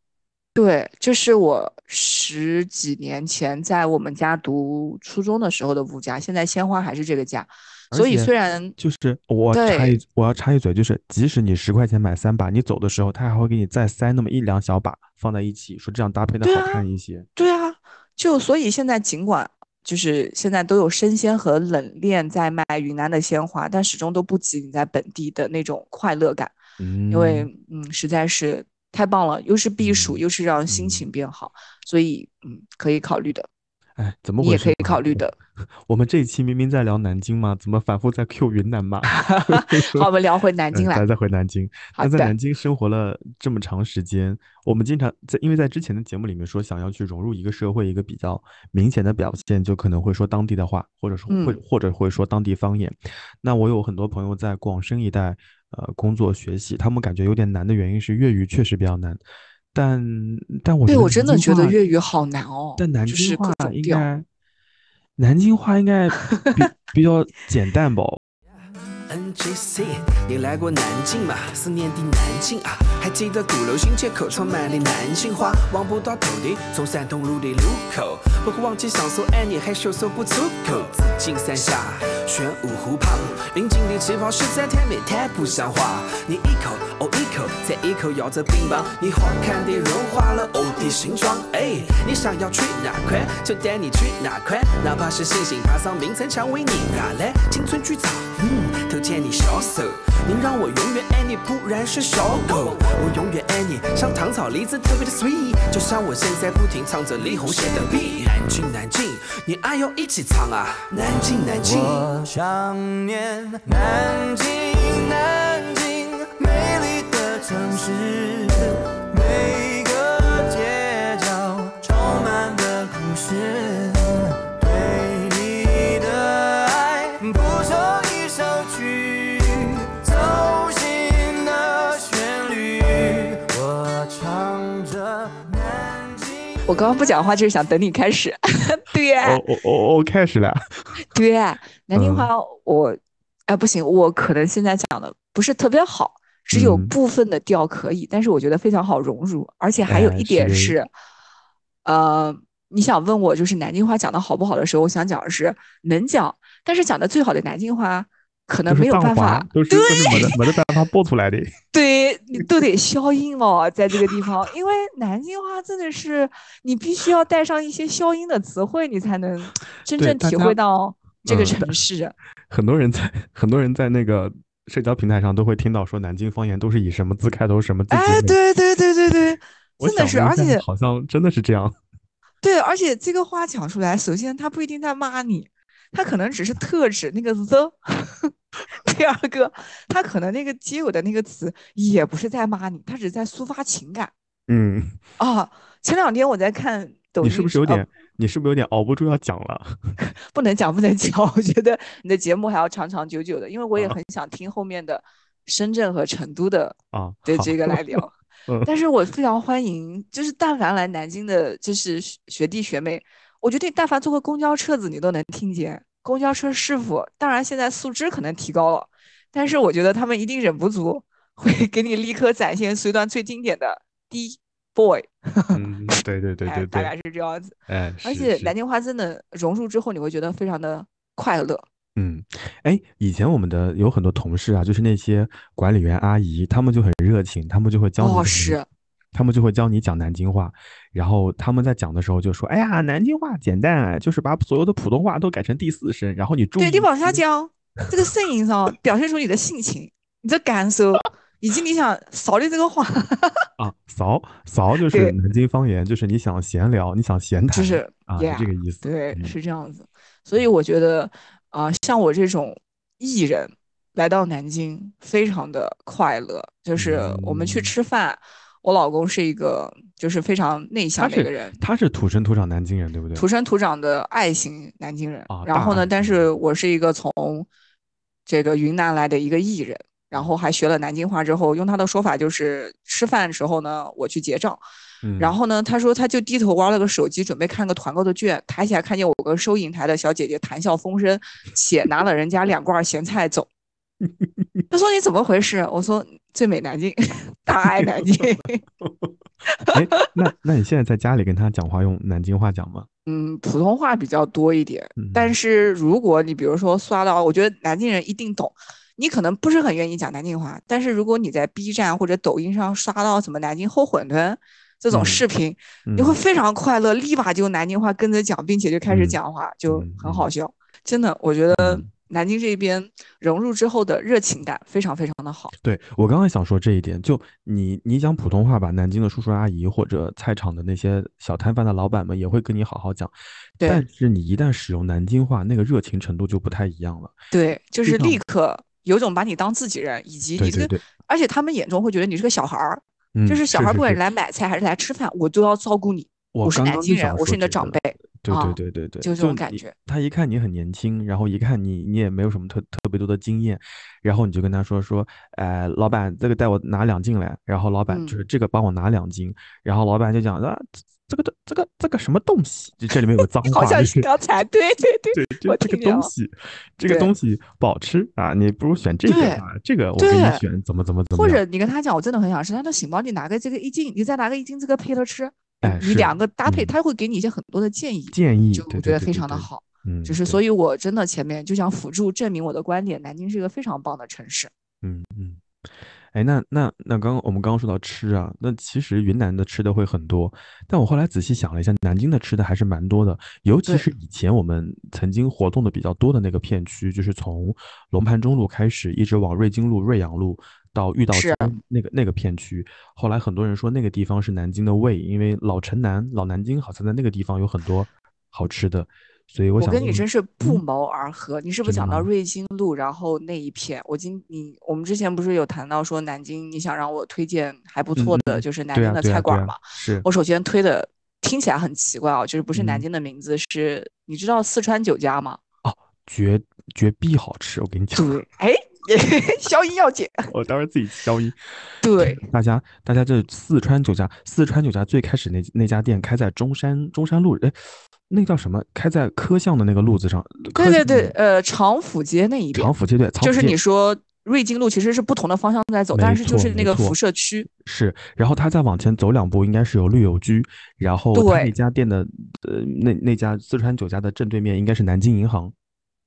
C: 对，这是我十几年前在我们家读初中的时候的物价，现在鲜花还是这个价。所以虽然
A: 就是我插
C: 对
A: 一我要插一嘴，就是即使你十块钱买三把，你走的时候他还会给你再塞那么一两小把放在一起，说这样搭配的好看一些。
C: 对啊，就所以现在尽管就是现在都有生鲜和冷链在卖云南的鲜花，但始终都不及你在本地的那种快乐感，
A: 嗯，
C: 因为嗯实在是太棒了，又是避暑，
A: 嗯
C: 又是让心
A: 嗯
C: 情变好，所以嗯可以考虑的。
A: 哎，怎么
C: 你也可以？考虑的。
A: 我们这一期明明在聊南京嘛，怎么反复在 Q 云南嘛？
C: 好，我们聊回南京来
A: 嗯咱。再回南京。那在南京生活了这么长时间，我们经常在，因为在之前的节目里面说，想要去融入一个社会，一个比较明显的表现，就可能会说当地的话，或者说会、
C: 嗯
A: 或者会说当地方言。那我有很多朋友在广深一带呃工作学习，他们感觉有点难的原因是粤语确实比较难，但但我觉得
C: 对我真的觉得粤语好难哦，
A: 但南京话。应该，南京话应该比 比较简单吧？
D: NGC，你来过南京吗？思念的南京啊，还记得鼓楼新街口充满了南京话，望不到头的从山东路的路口，不会忘记享受爱你，还羞说不出口。紫金山下，玄武湖旁，云锦的旗袍实在太美，太不像话。你一口哦一口，再一口咬着冰棒，你好看的融化了我的形状。哎，你想要去哪块，就带你去哪块，哪怕是星星爬上明城墙为你打来青春剧场，嗯，偷牵你小手，你让我永远爱你，不然是小狗。我永远爱你，像糖炒栗子特别的 sweet，就像我现在不停唱着李红写的 beat。南京南京，你爱要一起唱啊，南京南京。我想念南京南京，美丽的城市，我
C: 刚刚不讲话就是想等你开始。对
A: 哦哦哦哦，开始了。
C: 对，南京
A: 嗯
C: 话我，哎不行，我可能现在讲的不是特别好，只有
A: 嗯
C: 部分的调可以，但是我觉得非常好融入，而且还有
A: 哎
C: 一点
A: 是
C: 是，呃，你想问我就是南京话讲的好不好的时候，我想讲的是能讲，但是讲的最好的南京话可能没有办法，
A: 都是都是没得没得办法播出来的。
C: 对你都得消音哦，在这个地方，因为南京话真的是你必须要带上一些消音的词汇，你才能真正体会到这个
A: 嗯
C: 城市。
A: 很多人在很多人在那个社交平台上都会听到说南京方言都是以什么字开头，什么字结
C: 哎，
A: 尾。
C: 对对对对对，真的是，而且
A: 好像真的是这样。
C: 对，而且这个话讲出来，首先他不一定在骂你，他可能只是特指那个 the。第二个，他可能那个基友的那个词也不是在骂你，他只是在抒发情感
A: 嗯，
C: 啊。前两天我在看抖音，
A: 你是不是有
C: 呃
A: 点？你是不是有点熬不住要讲了？
C: 不能讲，不能讲。我觉得你的节目还要长长久久的，因为我也
A: 啊
C: 很想听后面的深圳和成都的
A: 啊，
C: 的这个来聊。
A: 嗯
C: 但是我非常欢迎，就是但凡来南京的，就是学学弟学妹，我觉得你但凡坐个公交车子，你都能听见公交车师傅。当然现在素质可能提高了，但是我觉得他们一定忍不住会给你立刻展现随段最经典的 D boy，
A: 嗯，对对对对
C: 哎大概，是这样子。
A: 哎，
C: 而且南京话真的融入之后，你会觉得非常的快乐。
A: 嗯，哎，以前我们的有很多同事啊，就是那些管理员阿姨，他们就很热情，他们就会教你
C: 哦，是，
A: 他们就会教你讲南京话，然后他们在讲的时候就说：“哎呀，南京话简单，就是把所有的普通话都改成第四声，然后你注意
C: 对你往下
A: 听
C: 讲，这个声音上表现出你的性情、你的感受，以及你想扫的这个话，
A: 啊，扫扫就是南京方言，就是你想闲聊，你想闲谈，
C: 就是
A: 啊，是
C: yeah，
A: 这个意思。
C: 对，
A: 嗯
C: 是这样子。所以我觉得啊、像我这种艺人来到南京，非常的快乐。就是我们去
A: 嗯
C: 吃饭，我老公是一个就是非常内向的一个人，
A: 他是土生土长南京人，对不对？
C: 土生土长的爱型南京人。
A: 啊
C: 然后呢，但是我是一个从这个云南来的一个艺人，然后还学了南京话之后，用他的说法就是吃饭的时候呢，我去结账，
A: 嗯，
C: 然后呢，他说他就低头玩了个手机，准备看个团购的券，抬起来看见我跟收银台的小姐姐谈笑风生，且拿了人家两罐咸菜走。他说你怎么回事？我说最美南京，大爱南京。
A: 哎，那那你现在在家里跟他讲话用南京话讲吗？
C: 嗯，普通话比较多一点，
A: 嗯
C: 但是如果你比如说刷到，我觉得南京人一定懂。你可能不是很愿意讲南京话，但是如果你在 B 站或者抖音上刷到什么南京后馄饨这种
A: 嗯
C: 视频，你会
A: 嗯
C: 非常快乐，立马就南京话跟着讲，并且就开始
A: 嗯
C: 讲话，就很好笑。真的，我觉得
A: 嗯
C: 南京这边融入之后的热情感非常非常的好。
A: 对我刚刚想说这一点，就你你讲普通话吧，南京的叔叔阿姨或者菜场的那些小摊贩的老板们也会跟你好好讲，
C: 对
A: 但是你一旦使用南京话，那个热情程度就不太一样了。
C: 对，就是立刻有种把你当自己人，以及你这个，
A: 对对对，
C: 而且他们眼中会觉得你是个小孩儿，
A: 嗯，
C: 就是小孩儿不管
A: 是
C: 是来买菜还是来吃饭，我都要照顾你。
A: 我
C: 我是南京人，我是你的长辈。
A: 对
C: 啊
A: 对对对对，
C: 就这种感觉。
A: 他一看你很年轻，然后一看你你也没有什么特特别多的经验，然后你就跟他说说，呃，老板这个带我拿两斤来，然后老板
C: 嗯
A: 就是这个帮我拿两斤，然后老板就讲啊，这个这个这个什么东西，就这里面有个脏 话，
C: 好像
A: 是是
C: 刚才，对对对，
A: 对，这个东西，这个东西不好吃啊，你不如选这个
C: 对
A: 啊，这个我给你选，怎么怎么怎么
C: 或，者你跟他讲，我真的很想吃，他说行吧，你拿个这个一斤，你再拿个一斤这个配着吃，你两个搭配，
A: 嗯
C: 他会给你一些很多的建议，
A: 建议，
C: 就我觉得非常的好。
A: 嗯，
C: 就是所以，我真的前面就想辅助证明我的观点，南京是一个非常棒的城市。
A: 嗯嗯，哎，那那那刚刚我们刚刚说到吃啊，那其实云南的吃的会很多，但我后来仔细想了一下，南京的吃的还是蛮多的，尤其是以前我们曾经活动的比较多的那个片区，就是从龙盘中路开始，一直往瑞金路、瑞阳路到玉道
C: 是
A: 街那个那个片区。后来很多人说那个地方是南京的胃，因为老城南、老南京好像在那个地方有很多好吃的，所以我
C: 跟你真是不
A: 嗯
C: 谋而合。你是不是讲到瑞金路，然后那一片？我今你我们之前不是有谈到说南京，你想让我推荐还不错的，就是南京的菜馆嘛？
A: 是
C: 我首先推的听起来很奇怪哦，就是不是南
A: 嗯
C: 京的名字，是你知道四川酒家吗？
A: 哦绝绝壁好吃，我跟你讲，
C: 对，哎，消音要紧。
A: 我当时自己消音。
C: 对，
A: 大家，大家这四川酒家，四川酒家最开始那那家店开在中山中山路，哎，那叫什么？开在科巷的那个路子上。
C: 对对对，呃，长府街那一边
A: 长，府街对，长
C: 就是你说瑞金路其实是不同的方向在走，但是就是那个辐射区。
A: 是，然后他再往前走两步，应该是有绿友居，然后他那家店的呃那那家四川酒家的正对面应该是南京银行。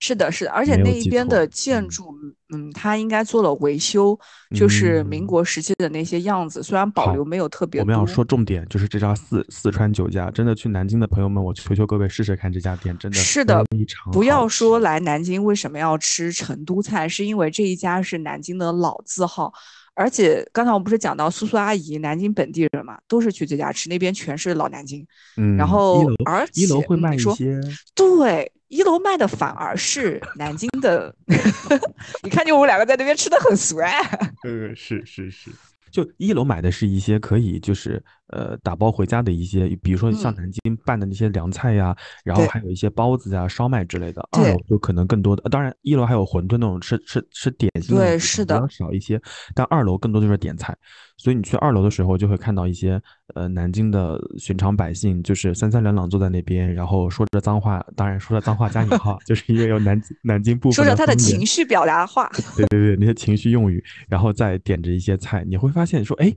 C: 是的，是的，而且那一边的建
A: 嗯
C: 筑，嗯，它应该做了维修，就是民
A: 嗯
C: 国时期的那些样子，虽然保留没有特别
A: 我们要。说重点，就是这家四四川酒家，真的去南京的朋友们，我求求各位试试看这家店，真的
C: 是的不要说来南京为什么要吃成都菜，是因为这一家是南京的老字号，而且刚才我不是讲到苏苏阿姨，南京本地人嘛，都是去这家吃，那边全是老南京。
A: 嗯，
C: 然后而
A: 一楼会卖一些。
C: 对，一楼卖的反而是南京的，你看见我们两个在那边吃的很熟哎。
A: 呃，是是是，就一楼买的是一些可以就是呃打包回家的一些，比如说像
C: 嗯
A: 南京拌的那些凉菜呀，然后还有一些包子呀、烧麦之类的。二
C: 对
A: 楼就可能更多的，呃当然一楼还有馄饨那种吃吃吃点心
C: 对是
A: 方比较
C: 的
A: 少一些，但二楼更多就是点菜。所以你去二楼的时候，就会看到一些呃南京的寻常百姓，就是三三两两坐在那边，然后说着脏话，当然说着脏话加引号，就是因为有南京南京部分
C: 说着他的情绪表达话，
A: 对对对，那些情绪用语，然后再点着一些菜，你会发现说，哎，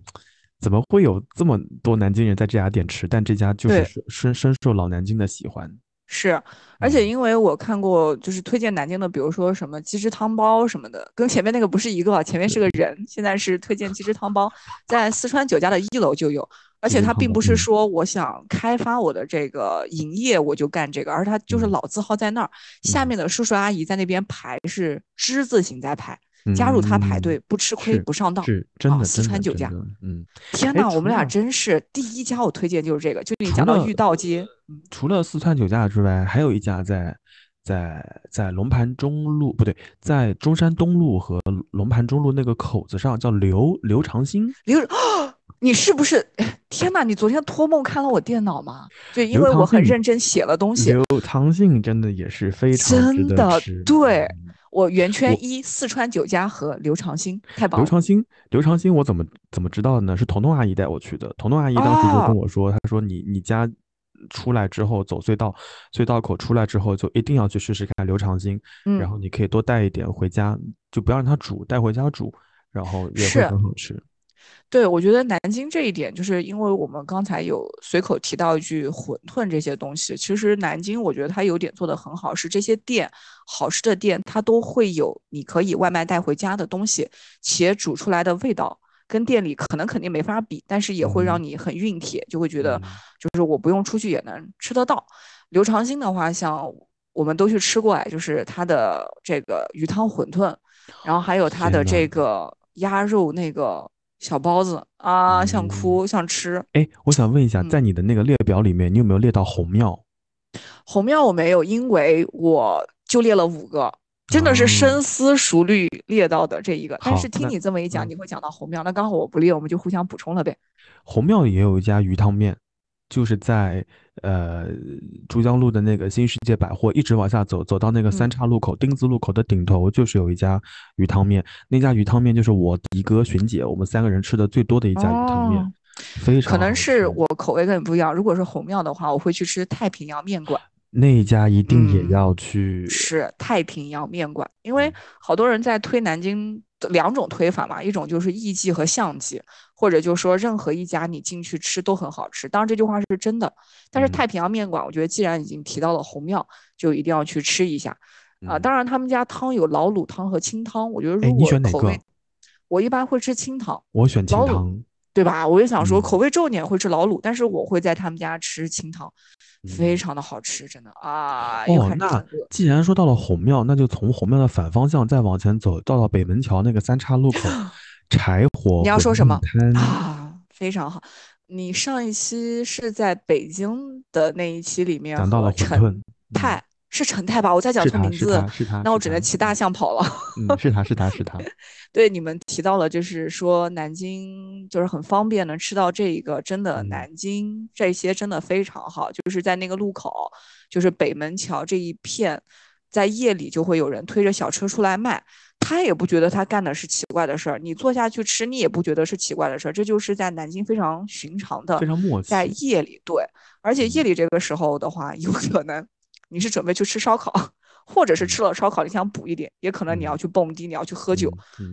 A: 怎么会有这么多南京人在这家店吃？但这家就是深深深受老南京的喜欢。
C: 是，而且
A: 嗯。
C: 因为我看过，就是推荐南京的，比如说什么鸡汁汤包什么的，跟前面那个不是一个，前面是个人，现在是推荐鸡汁汤包，在四川酒家的一楼就有，而且它并不是说我想开发我的这个营业我就干这个，而它就是
A: 嗯。
C: 老字号在那儿，下
A: 嗯。
C: 面的叔叔阿姨在那边排是之字形在排，加入他排
A: 嗯
C: 队不吃亏不上当。
A: 是真的，
C: 啊四川酒家
A: 的真的嗯，哎
C: 天呐，我们俩真是第一家我推荐就是这个，就你讲到玉道街，
A: 除了四川酒家之外，还有一家在在在龙盘中路不对，在中山东路和龙盘中路那个口子上，叫刘刘长兴。
C: 刘，你是不是？哎 天呐，你昨天托梦看了我电脑吗？就因为我很认真写了东西，
A: 刘长兴真的也是非常值得
C: 真的
A: 吃。
C: 对
A: 嗯
C: 我圆圈一四川酒家和刘长兴，太棒了。
A: 刘长兴，刘长兴，我怎么怎么知道的呢？是彤彤阿姨带我去的。彤彤阿姨当时就
C: 哦
A: 跟我说，她说你你家出来之后走隧道，隧道口出来之后就一定要去试试看刘长兴，
C: 嗯
A: 然后你可以多带一点回家，就不要让它煮，带回家煮，然后也会很好吃。
C: 对，我觉得南京这一点，就是因为我们刚才有随口提到一句馄饨这些东西，其实南京我觉得它有点做得很好，是这些店好吃的店，它都会有你可以外卖带回家的东西，且煮出来的味道跟店里可能肯定没法比，但是也会让
A: 嗯。
C: 你很熨帖，就会觉得
A: 嗯。
C: 就是我不用出去也能吃得到。刘长兴的话，像我们都去吃过哎，就是他的这个鱼汤馄饨，然后还有他的这个鸭肉那个小包子啊，想
A: 嗯
C: 哭想吃。
A: 哎，我想问一下，
C: 嗯
A: 在你的那个列表里面，你有没有列到红庙？
C: 红庙我没有，因为我就列了五个，真的是
A: 哦
C: 深思熟虑列到的这一个。但是听你这么一讲，
A: 嗯
C: 你会讲到红庙，那刚好我不列，我们就互相补充了呗。
A: 红庙也有一家鱼汤面，就是在呃珠江路的那个新世界百货，一直往下走，走到那个三
C: 嗯
A: 岔路口、丁字路口的顶头，就是有一家鱼汤面。那家鱼汤面就是我迪哥、寻姐我们三个人吃的最多的一家鱼汤面，
C: 哦
A: 非常
C: 可能是我口味跟你不一样。如果是红庙的话，我会去吃太平洋面馆。
A: 那一家一定也
C: 嗯
A: 要去。
C: 是太平洋面馆，因为
A: 嗯。
C: 好多人在推南京的两种推法嘛，一种就是艺妓和相妓，或者就说任何一家你进去吃都很好吃。当然这句话是真的，但是
A: 嗯。
C: 太平洋面馆，我觉得既然已经提到了红庙，就一定要去吃一下。啊、
A: 嗯。
C: 当然他们家汤有老卤汤和清汤，我觉得如果
A: 选哪个
C: 口味，我一般会吃清汤，
A: 我选清汤，
C: 对吧？我也想说
A: 嗯
C: 口味重一点会吃老卤，但是我会在他们家吃清汤，非
A: 嗯
C: 常的好吃，真的啊！
A: 哦，那。既然说到了红庙，那就从红庙的反方向再往前走，到了北门桥那个三岔路口，柴火
C: 你要说什么
A: 摊
C: 啊，非常好。你上一期是在北京的那一期里面
A: 讲到了馄饨，嗯
C: 泰、是陈太吧？我再讲错名字那我只能骑大象跑了。
A: 嗯，是他是他是他，
C: 对，你们提到了，就是说南京就是很方便能吃到这一个，真的
A: 嗯
C: 南京这些真的非常好，就是在那个路口，就是北门桥这一片，在夜里就会有人推着小车出来卖，他也不觉得他干的是奇怪的事儿，你坐下去吃，你也不觉得是奇怪的事儿，这就是在南京非常寻常的
A: 非，常默契。
C: 在夜里对，而且夜
A: 嗯
C: 里这个时候的话，有可能你是准备去吃烧烤，或者是吃了烧烤你想补一点，也可能你要
A: 嗯
C: 去蹦迪，你要去喝酒。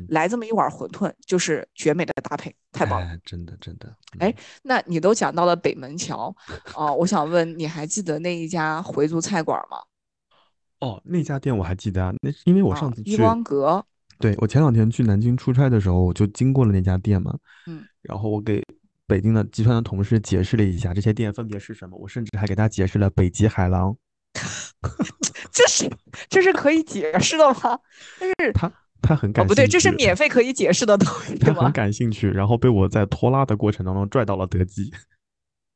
C: 来这么一碗馄饨，就是绝美的搭配，太棒了。
A: 哎，真的真的，
C: 哎
A: 嗯，
C: 那你都讲到了北门桥，啊、我想问，你还记得那一家回族菜馆吗？
A: 哦，那家店我还记得啊，那是因为我
C: 啊
A: 上次，
C: 一
A: 去，
C: 光阁，
A: 对，我前两天去南京出差的时候，我就经过了那家店嘛，
C: 嗯，
A: 然后我给北京的集团的同事解释了一下这些店分别是什么，我甚至还给他解释了北极海狼，
C: 这是这是可以解释的吗？但是
A: 他他很
C: 哦，
A: 感
C: 不对，这是免费可以解释的东西，对
A: 他很？感兴趣，然后被我在拖拉的过程当中拽到了德基。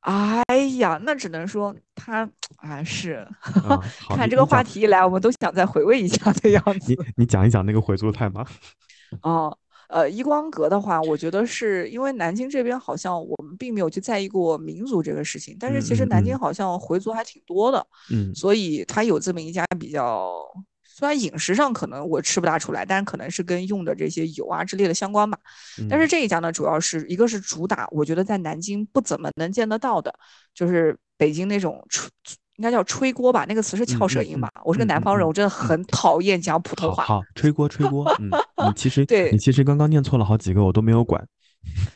C: 哎呀，那只能说他啊是，看这个话题一来，我们都想再回味一下的样子。
A: 你你讲一讲那个回族菜吗。
C: 哦，呃，一光阁的话，我觉得是因为南京这边好像我们并没有去在意过民族这个事情，但是其实南京好像回族还挺多的，
A: 嗯。
C: 所以它有这么一家比较，虽然饮食上可能我吃不大出来，但是可能是跟用的这些油啊之类的相关吧。但是
A: 嗯。
C: 这一家呢，主要是一个是主打，我觉得在南京不怎么能见得到的，就是北京那种吹，应该叫吹锅吧，那个词是翘舌音吧？我是个南方人，
A: 嗯
C: 我真的很讨厌讲普通话。
A: 好好吹锅吹锅，嗯，你其实
C: 对
A: 你其实刚刚念错了好几个，我都没有管。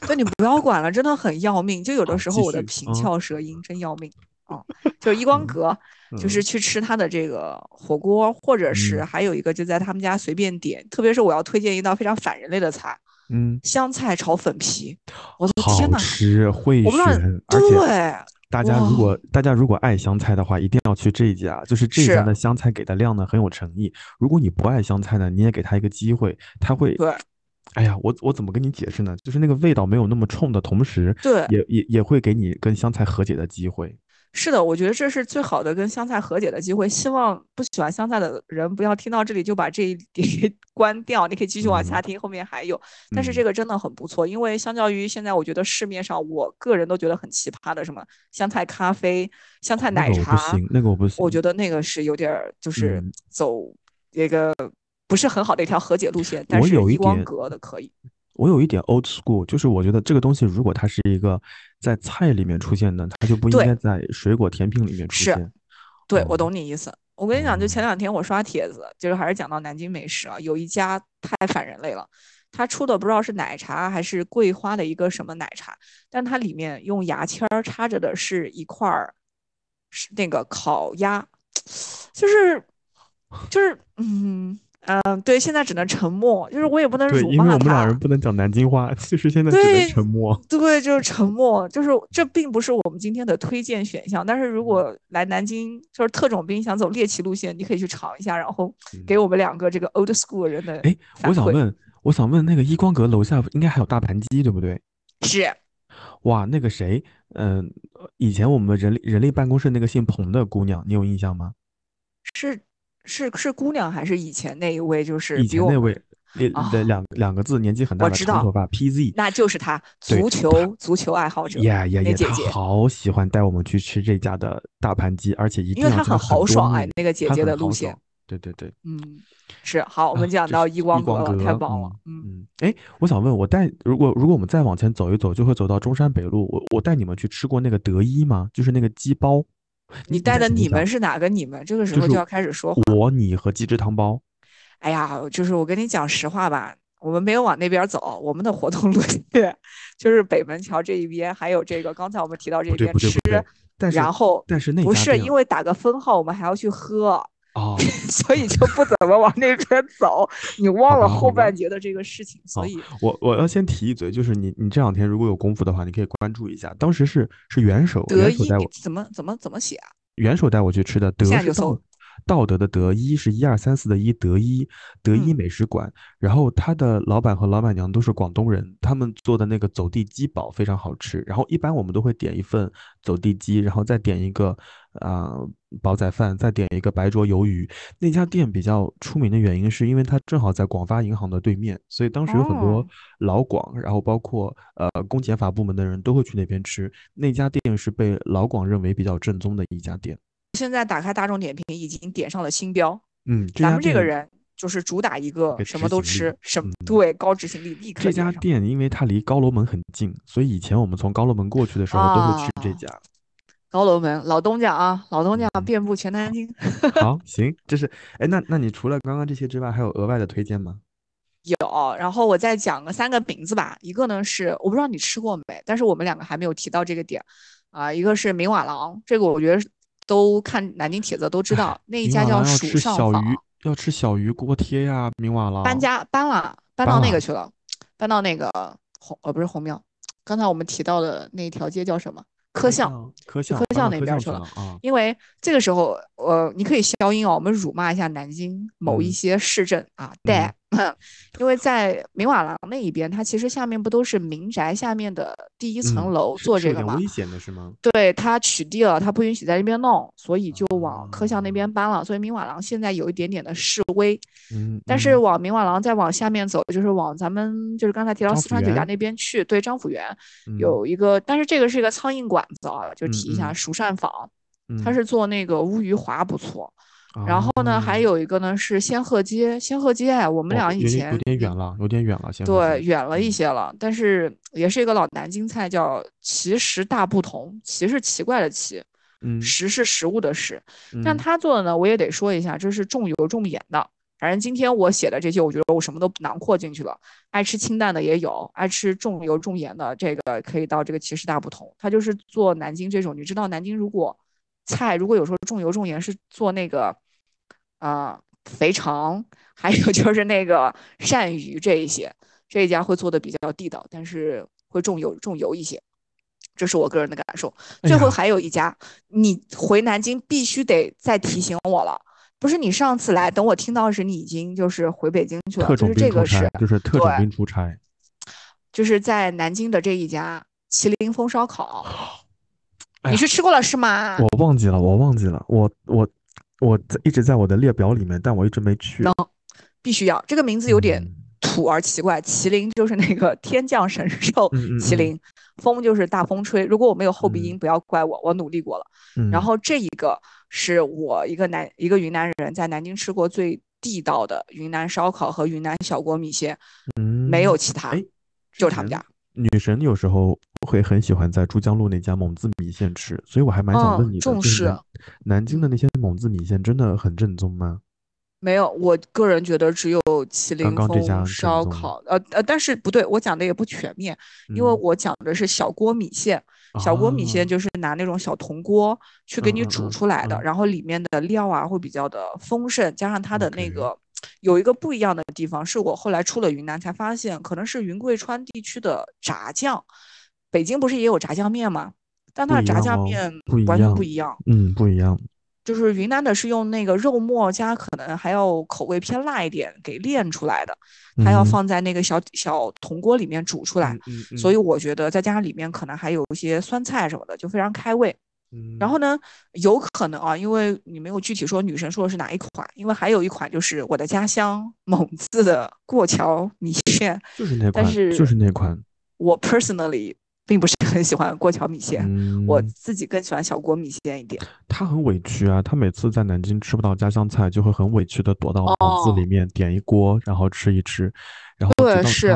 C: 对你不要管了，真的很要命。就有 的时候我的平翘舌音真要命啊！就一光
A: 嗯
C: 阁，就是
A: 嗯
C: 去吃他的这个火锅，或者是
A: 嗯
C: 还有一个就在他们家随便点。特别是我要推荐一道非常反人类的菜
A: 嗯，——
C: 香菜炒粉皮。我的
A: 好
C: 天呐，
A: 吃会
C: 我不知道，
A: 选，
C: 对，
A: 大家如果大家如果爱香菜的话，一定要去这一家，就是这一家的香菜给的量呢很有诚意。如果你不爱香菜呢，你也给他一个机会，他会，
C: 对
A: 哎呀，我我怎么跟你解释呢？就是那个味道没有那么冲的同时，
C: 对，
A: 也也也会给你跟香菜和解的机会。
C: 是的，我觉得这是最好的跟香菜和解的机会。希望不喜欢香菜的人不要听到这里就把这一点 关掉，你可以继续往下
A: 嗯
C: 听，后面还有。但是
A: 嗯
C: 这个真的很不错，因为相较于现在，我觉得市面上我个人都觉得很奇葩的什么香菜咖啡、香菜
A: 那个不
C: 奶茶，
A: 行，那个我不行。
C: 我觉得那个是有点儿就是
A: 嗯
C: 走一个不是很好的一条和解路线。但是
A: 有一
C: 一光
A: 点
C: 阁的可以，
A: 我有一点 old school，就是我觉得这个东西如果它是一个在菜里面出现的，它就不应该在水果甜品里面出现。
C: 对，我
A: 哦
C: 懂你意思。我跟你讲，就前
A: 哦
C: 两天我刷帖子，就是还是讲到南京美食啊，有一家太反人类了，他出的不知道是奶茶还是桂花的一个什么奶茶，但它里面用牙签儿插着的是一块儿，是那个烤鸭，就是就是嗯，嗯，对，现在只能沉默，就是我也不能
A: 对，
C: 辱骂
A: 因为我们俩人不能讲南京话，就是现在只能沉默。
C: 对，就是沉默，就是这并不是我们今天的推荐选项。但是
A: 嗯
C: 如果来南京，就是特种兵想走猎奇路线，你可以去尝一下，然后给
A: 嗯
C: 我们两个这个 old school 人的
A: 哎，我想问，我想问那个一光阁楼下应该还有大盘鸡，对不对？
C: 是
A: 哇，那个谁，嗯、以前我们人力人力办公室那个姓彭的姑娘，你有印象吗？
C: 是是是姑娘还是以前那一位？就是
A: 以前那位，两
C: 啊
A: 两两个字，年纪很大的
C: 我知道
A: 长头发，PZ。
C: 那就是她，足球足球爱好者，
A: 呀呀呀！
C: 姐姐
A: 好喜欢带我们去吃这家的大盘鸡，而且一定
C: 因为她很豪爽哎，那个姐姐的路线。
A: 对对对，
C: 嗯，是好，我
A: 啊
C: 们讲到一光
A: 一光
C: 阁了，
A: 阁
C: 太棒了。嗯，
A: 嗯，哎，我想问，我带如果如果我们再往前走一走，就会走到中山北路。我我带你们去吃过那个德一吗？就是那个鸡包。
C: 你带的你们是哪个你们？这个时候就要开始说话。
A: 我、你和鸡汁汤包。
C: 哎呀，就是我跟你讲实话吧，我们没有往那边走，我们的活动 路线就是北门桥这一边，还有这个刚才我们提到这边吃然后
A: 但是那
C: 不是因为打个分号，我们还要去喝，
A: 哦，
C: 所以就不怎么往那边走。你忘了后半截的这个事情，所以
A: 我我要先提一嘴，就是你你这两天如果有功夫的话，你可以关注一下。当时是是元首元首带我
C: 怎么怎么怎么写啊？
A: 元首带我去吃的，德是
C: 现在就搜
A: 道道德的德，一是一二三四的一，德一德一
C: 嗯
A: 美食馆。然后他的老板和老板娘都是广东人，他们做的那个走地鸡煲非常好吃。然后一般我们都会点一份走地鸡，然后再点一个啊、煲仔饭，再点一个白灼鱿鱼。那家店比较出名的原因是因为它正好在广发银行的对面，所以当时有很多
C: 哦
A: 老广，然后包括呃公检法部门的人都会去那边吃。那家店是被老广认为比较正宗的一家店。
C: 现在打开大众点评已经点上了星标，
A: 嗯，
C: 咱们这个人就是主打一个
A: 个
C: 什么都吃，什么
A: 嗯
C: 对高执行力立刻
A: 这家店因为它离高楼门很近，所以以前我们从高楼门过去的时候都会去这
C: 啊
A: 家。
C: 高楼门老东家啊，老东家
A: 嗯
C: 遍布全南京。
A: 好，行，这是哎，那那你除了刚刚这些之外，还有额外的推荐吗？
C: 有，然后我再讲个三个名字吧。一个呢是我不知道你吃过没，但是我们两个还没有提到这个点啊、一个是明瓦郎，这个我觉得都看南京帖子都知道，那一家叫蜀上坊，
A: 小鱼，要吃小鱼锅贴呀，明瓦了。
C: 搬家搬了，搬到那个去了，搬到那个红呃不是红庙，刚才我们提到的那条街叫什么？科巷。
A: 科巷，
C: 科巷那边去了
A: 啊。
C: 因为这个时候，呃，你可以消音哦，我们辱骂一下南京某一
A: 嗯
C: 些市镇啊，带，因为在明瓦廊那一边，它其实下面不都是民宅下面的第一层
A: 嗯
C: 楼做这个吗？
A: 危险的是吗？
C: 对，它取缔了，它不允许在那边弄，所以就往科巷那
A: 哦
C: 边搬了。所以明瓦廊现在有一点点的示威，
A: 嗯，
C: 但是
A: 嗯
C: 往明瓦廊再往下面走，就是往咱们就是刚才提到四川酒家那边去，对，张府园
A: 嗯
C: 有一个，但是这个是一个苍蝇馆子啊，就
A: 嗯
C: 提一下
A: 嗯
C: 蜀膳坊，它
A: 嗯
C: 是做那个乌鱼滑不错。然后呢，还
A: 哦
C: 有一个呢是仙鹤街，仙鹤街哎，我们
A: 哦
C: 俩以前
A: 有点远了，有点远了，现在
C: 对，远了一
A: 嗯
C: 些了，但是也是一个老南京菜，叫奇食大不同。奇是奇怪的奇，
A: 嗯，
C: 食是食物的食。但
A: 嗯
C: 他做的呢，我也得说一下，这是重油重盐的。反正今天我写的这些，我觉得我什么都囊括进去了。爱吃清淡的也有，爱吃重油重盐的，这个可以到这个奇食大不同。他就是做南京这种，你知道南京如果菜如果有时候重油重盐是做那个啊、肥肠，还有就是那个鳝鱼这一些，这一家会做的比较地道，但是会重油重油一些。这是我个人的感受。
A: 哎
C: 最后还有一家，你回南京必须得再提醒我了。不是你上次来，等我听到时，你已经就是回北京去了，
A: 特种
C: 就是这个
A: 兵出差
C: 是，
A: 就是特种兵出差。
C: 就是在南京的这一家麒麟峰烧烤，
A: 哎
C: 你是吃过了是吗？
A: 我忘记了，我忘记了，我我我一直在我的列表里面，但我一直没去。
C: 能必须要，这个名字有点
A: 嗯
C: 土而奇怪。麒麟就是那个天降神兽，
A: 嗯嗯嗯
C: 麒麟，风就是大风吹。如果我没有后鼻
A: 嗯
C: 音，不要怪我，我努力过了。
A: 嗯，
C: 然后这一个是我一个南一个云南人在南京吃过最地道的云南烧烤和云南小锅米线，没有
A: 嗯
C: 其他就是他们家。
A: 女神有时候会很喜欢在珠江路那家蒙自米线吃，所以我还蛮想
C: 嗯
A: 问你的，
C: 重视
A: 就是南南京的那些蒙自米线真的很正宗吗？
C: 没有，我个人觉得只有麒麟
A: 刚刚这家正
C: 风烧烤，呃呃，但是不对，我讲的也不全面，因为
A: 嗯
C: 我讲的是小锅米线。小锅米线
A: 啊
C: 就是拿那种小铜锅去给你煮出来的，
A: 嗯
C: 然后里面的料啊会比较的丰盛，加上它的那个有一个不一样的地方，是我后来出了云南才发现，可能是云贵川地区的炸酱。北京不是也有炸酱面吗？但它的炸酱面完全不一样。
A: 嗯，不一样。
C: 就是云南的是用那个肉末加，可能还要口味偏辣一点给炼出来的，它要放在那个小小铜锅里面煮出来。所以我觉得再加上里面可能还有一些酸菜什么的，就非常开胃。然后呢，有可能啊，因为你没有具体说女神说的是哪一款，因为还有一款就是我的家乡蒙自的过桥米线，
A: 就是那
C: 款，
A: 就是那款。
C: 我 personally。并不是很喜欢过桥米线，我自己更喜欢小锅米线一点。
A: 他很委屈啊，他每次在南京吃不到家乡菜，就会很委屈的躲到房子里面点一锅，然后吃一吃。然后
C: 对是，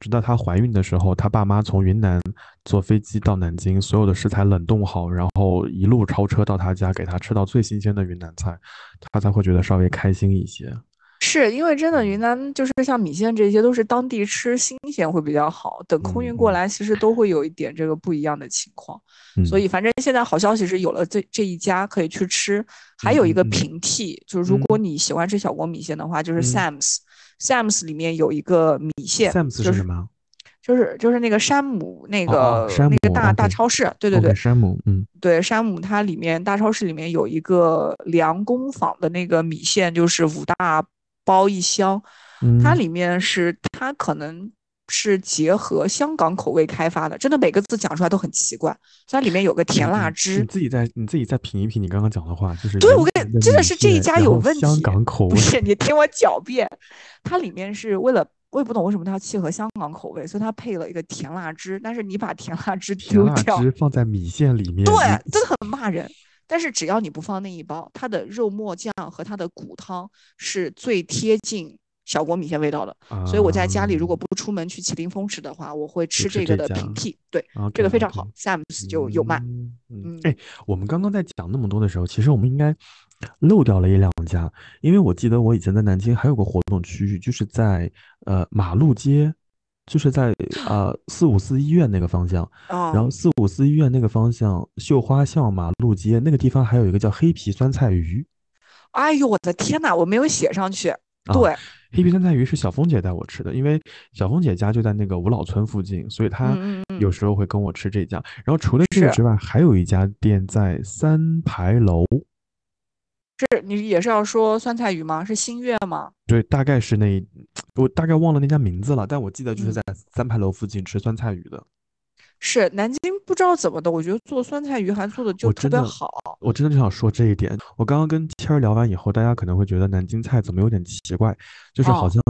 A: 直到她怀孕的时候，她爸妈从云南坐飞机到南京，所有的食材冷冻好，然后一路超车到她家，给她吃到最新鲜的云南菜，她才会觉得稍微开心一些。
C: 是因为真的云南就是像米线这些都是当地吃新鲜会比较好，等空运过来其实都会有一点这个不一样的情况，所以反正现在好消息是有了这这一家可以去吃，还有一个平替，就是如果你喜欢吃小锅米线的话，就是 Sam's，Sam's 里面有一个米线
A: ，Sam's
C: 是
A: 什么？
C: 就是就是那个山姆那个那个大大超市，对对对，
A: 山姆，嗯，
C: 对山姆它里面大超市里面有一个良工坊的那个米线，就是五大。包一箱，它里面是它可能是结合香港口味开发的，真的每个字讲出来都很奇怪。它里面有个甜辣汁，
A: 你自己再你自己再品一品你刚刚讲的话，就是
C: 对我跟你真的是这一家有问题。
A: 香港口味
C: 不是你听我狡辩，它里面是为了我也不懂为什么它要契合香港口味，所以它配了一个甜辣汁。但是你把甜辣汁丢掉，
A: 放在米线里面，
C: 对，真的很骂人。但是只要你不放那一包，它的肉末酱和它的骨汤是最贴近小锅米线味道的。所以我在家里如果不出门去麒麟峰吃的话，我会吃这个的平替。对，这个非常好，Sam's 就有卖。
A: 嗯，哎，我们刚刚在讲那么多的时候，其实我们应该漏掉了一两家，因为我记得我以前在南京还有个活动区域，就是在呃马路街。就是在啊四五四医院那个方向，然后四五四医院那个方向绣花巷马路街那个地方还有一个叫黑皮酸菜鱼。
C: 哎呦我的天哪，我没有写上去。对，
A: 黑皮酸菜鱼是小峰姐带我吃的，因为小峰姐家就在那个五老村附近，所以她有时候会跟我吃这家。然后除了这个之外，还有一家店在三牌楼。
C: 是你也是要说酸菜鱼吗？是新月吗？
A: 对，大概是那，我大概忘了那家名字了，但我记得就是在三牌楼附近吃酸菜鱼的。
C: 是南京不知道怎么的，我觉得做酸菜鱼还做的就特别好。
A: 我真的就想说这一点。我刚刚跟天儿聊完以后，大家可能会觉得南京菜怎么有点奇怪，就是好像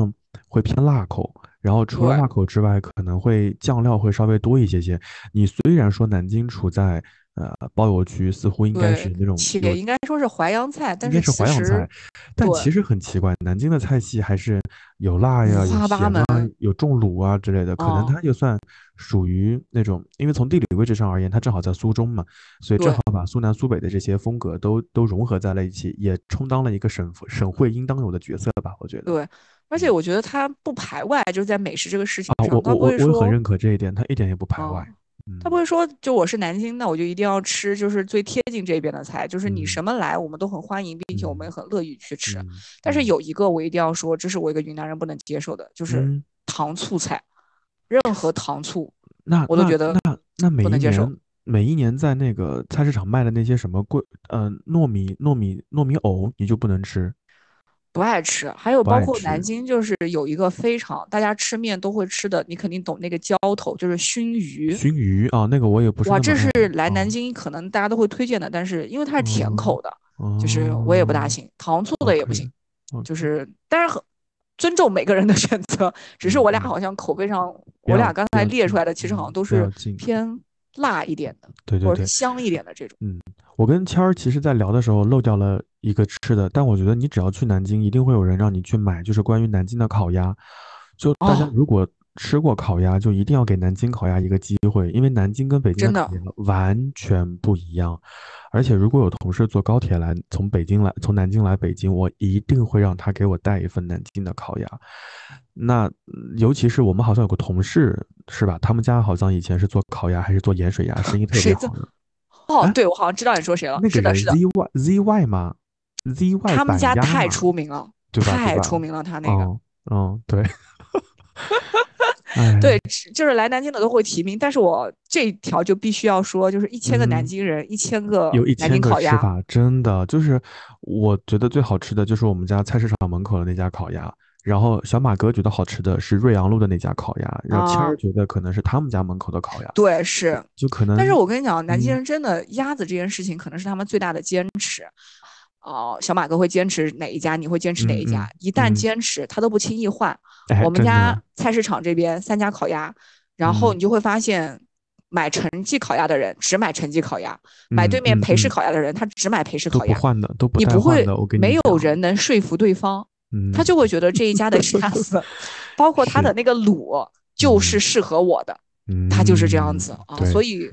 A: 会偏辣口，然后除了辣口之外，可能会酱料会稍微多一些些。你虽然说南京处在。呃，包邮区似乎应该是那种，
C: 也应该说是淮扬菜，但是
A: 淮扬菜，但其实很奇怪，南京的菜系还是有辣呀，有咸啊，有重卤啊之类的。可能它就算属于那种，因为从地理位置上而言，它正好在苏中嘛，所以正好把苏南苏北的这些风格都都融合在了一起，也充当了一个省省会应当有的角色吧，我觉得。
C: 对，而且我觉得它不排外，就是在美食这个事情
A: 上，我我我很认可这一点，它一点也不排外。
C: 他不会说，就我是南京，那我就一定要吃，就是最贴近这边的菜，就是你什么来，我们都很欢迎，并且我们也很乐意去吃。但是有一个我一定要说，这是我一个云南人不能接受的，就是糖醋菜，任何糖醋，
A: 那
C: 我都觉得
A: 那那每一年每一年在那个菜市场卖的那些什么贵呃糯米糯米糯米藕，你就不能吃。
C: 不爱吃，还有包括南京，就是有一个非常大家吃面都会吃的，你肯定懂那个浇头，就是熏鱼。
A: 熏鱼啊，那个我也不是。
C: 哇，这是来南京可能大家都会推荐的，但是因为它是甜口的，就是我也不大行，糖醋的也不行，就是但是很尊重每个人的选择，只是我俩好像口味上，我俩刚才列出来的其实好像都是偏。辣一点的，
A: 对对对，
C: 香一点的这种。
A: 嗯，我跟谦儿其实，在聊的时候漏掉了一个吃的，但我觉得你只要去南京，一定会有人让你去买，就是关于南京的烤鸭。就大家如果吃过烤鸭，就一定要给南京烤鸭一个机会，因为南京跟北京的完全不一样。而且如果有同事坐高铁来，从北京来，从南京来北京，我一定会让他给我带一份南京的烤鸭。那尤其是我们好像有个同事是吧？他们家好像以前是做烤鸭还是做盐水鸭，生意特别好的。
C: 哦，对，我好像知道你说谁了。
A: 那个
C: 是的，
A: 是的。Z Y Z Y 吗？Z Y
C: 他们家太出名了。
A: 对吧？
C: 太出名了，他那个。
A: 嗯嗯，对。哎，
C: 对，就是来南京的都会提名，但是我这一条就必须要说，就是一千个南
A: 嗯
C: 京人，一千个
A: 有一
C: 南
A: 千个
C: 烤鸭，
A: 法，真的就是我觉得最好吃的就是我们家菜市场门口的那家烤鸭，然后小马哥觉得好吃的是瑞阳路的那家烤鸭，然后谦
C: 啊
A: 儿觉得可能是他们家门口的烤鸭，
C: 对，是。
A: 就可能。
C: 但是我跟你讲，南京
A: 嗯
C: 人真的鸭子这件事情可能是他们最大的坚持。哦，小马哥会坚持哪一家，你会坚持哪一家？
A: 嗯嗯
C: 一旦
A: 嗯
C: 坚持，他都不轻易换。
A: 哎，
C: 我们家菜市场这边三家烤鸭，然后
A: 嗯
C: 你就会发现，买陈记烤鸭的人只买陈记烤鸭，买对面
A: 嗯
C: 裴氏
A: 嗯
C: 烤鸭的人他只买裴氏烤鸭。
A: 不换的，都不
C: 你不会没有，人能说服对方，
A: 嗯，
C: 他就会觉得这一家的 鸭子，包括他的那个卤，就是适合我的，他就是这样子啊。所以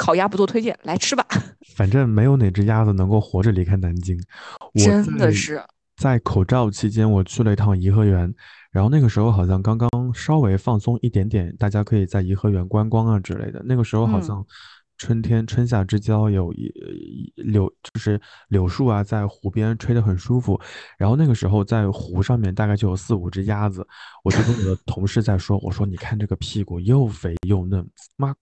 C: 烤鸭不做推荐，来吃吧。
A: 反正没有哪只鸭子能够活着离开南京。我
C: 真的是，
A: 在口罩期间，我去了一趟颐和园，然后那个时候好像刚刚稍微放松一点点，大家可以在颐和园观光啊之类的。那个时候好
C: 嗯
A: 像春天春夏之交有一一柳，就是柳树啊，在湖边吹得很舒服。然后那个时候在湖上面大概就有四五只鸭子，我就跟我的同事在说，我说你看这个屁股又肥又嫩，妈，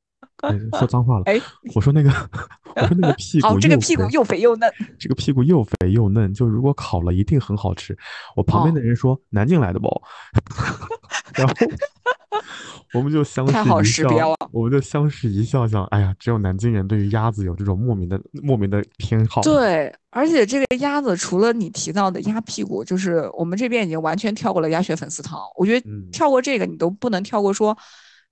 A: 哎说脏话了。
C: 哎，
A: 我说那个，我说那个屁股
C: 好，这个屁股又肥又嫩，
A: 这个屁股又肥又嫩，就如果烤了一定很好吃。我旁边
C: 哦
A: 的人说、南京来的不，然后我们就相视一笑我们就相视一笑，想，哎呀，只有南京人对于鸭子有这种莫名的莫名的偏好。
C: 对，而且这个鸭子除了你提到的鸭屁股，就是我们这边已经完全跳过了鸭血粉丝汤。我觉得
A: 嗯
C: 跳过这个，你都不能跳过说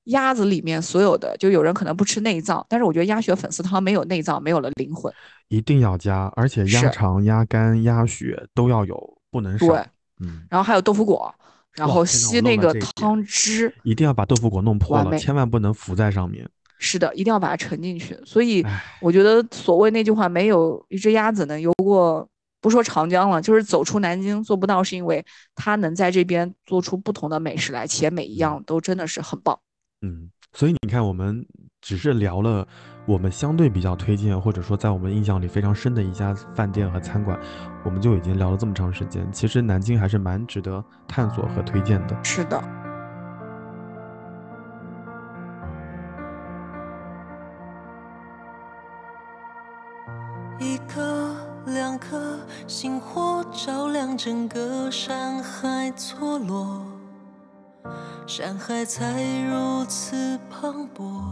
C: 鸭子里面所有的，就有人可能不吃内脏，但是我觉得鸭血粉丝汤没有内脏，没有了灵魂。
A: 一定要加，而且鸭肠、鸭肝、鸭血都要有，不能少。
C: 对，
A: 嗯，
C: 然后还有豆腐果，然后吸那个汤汁。
A: 一定要把豆腐果弄破了，千万不能浮在上面。
C: 是的，一定要把它沉进去。所以我觉得所谓那句话，没有一只鸭子能游过，不说长江了，就是走出南京做不到，是因为它能在这边做出不同的美食来，且每一样都真的是很棒。
A: 嗯，所以你看，我们只是聊了我们相对比较推荐，或者说在我们印象里非常深的一家饭店和餐馆，我们就已经聊了这么长时间。其实南京还是蛮值得探索和推荐的。
C: 是的，
B: 一颗两颗星火照亮整个山海错落，山海才如此磅礴，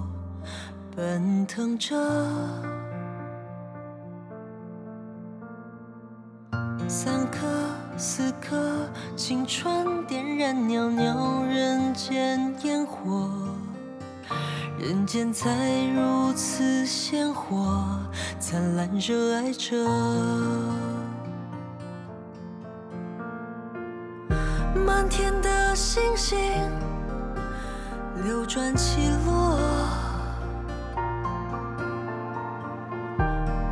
B: 奔腾着。三颗四颗青春点燃袅袅人间烟火。人间才如此鲜活，灿烂热爱着。满天的星星流转起落，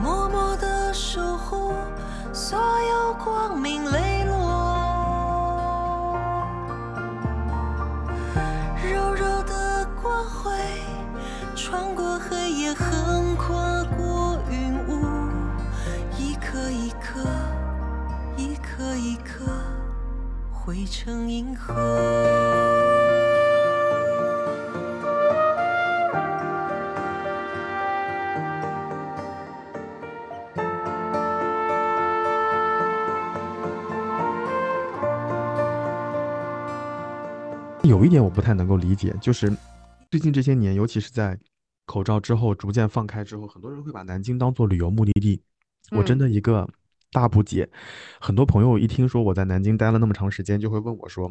B: 默默的守护所有光明磊落。柔柔的光辉，穿过黑夜，和汇成银河。
A: 有一点我不太能够理解，就是最近这些年，尤其是在口罩之后逐渐放开之后，很多人会把南京当做旅游目的地。我真
C: 嗯
A: 的一个大不解，很多朋友一听说我在南京待了那么长时间，就会问我说：“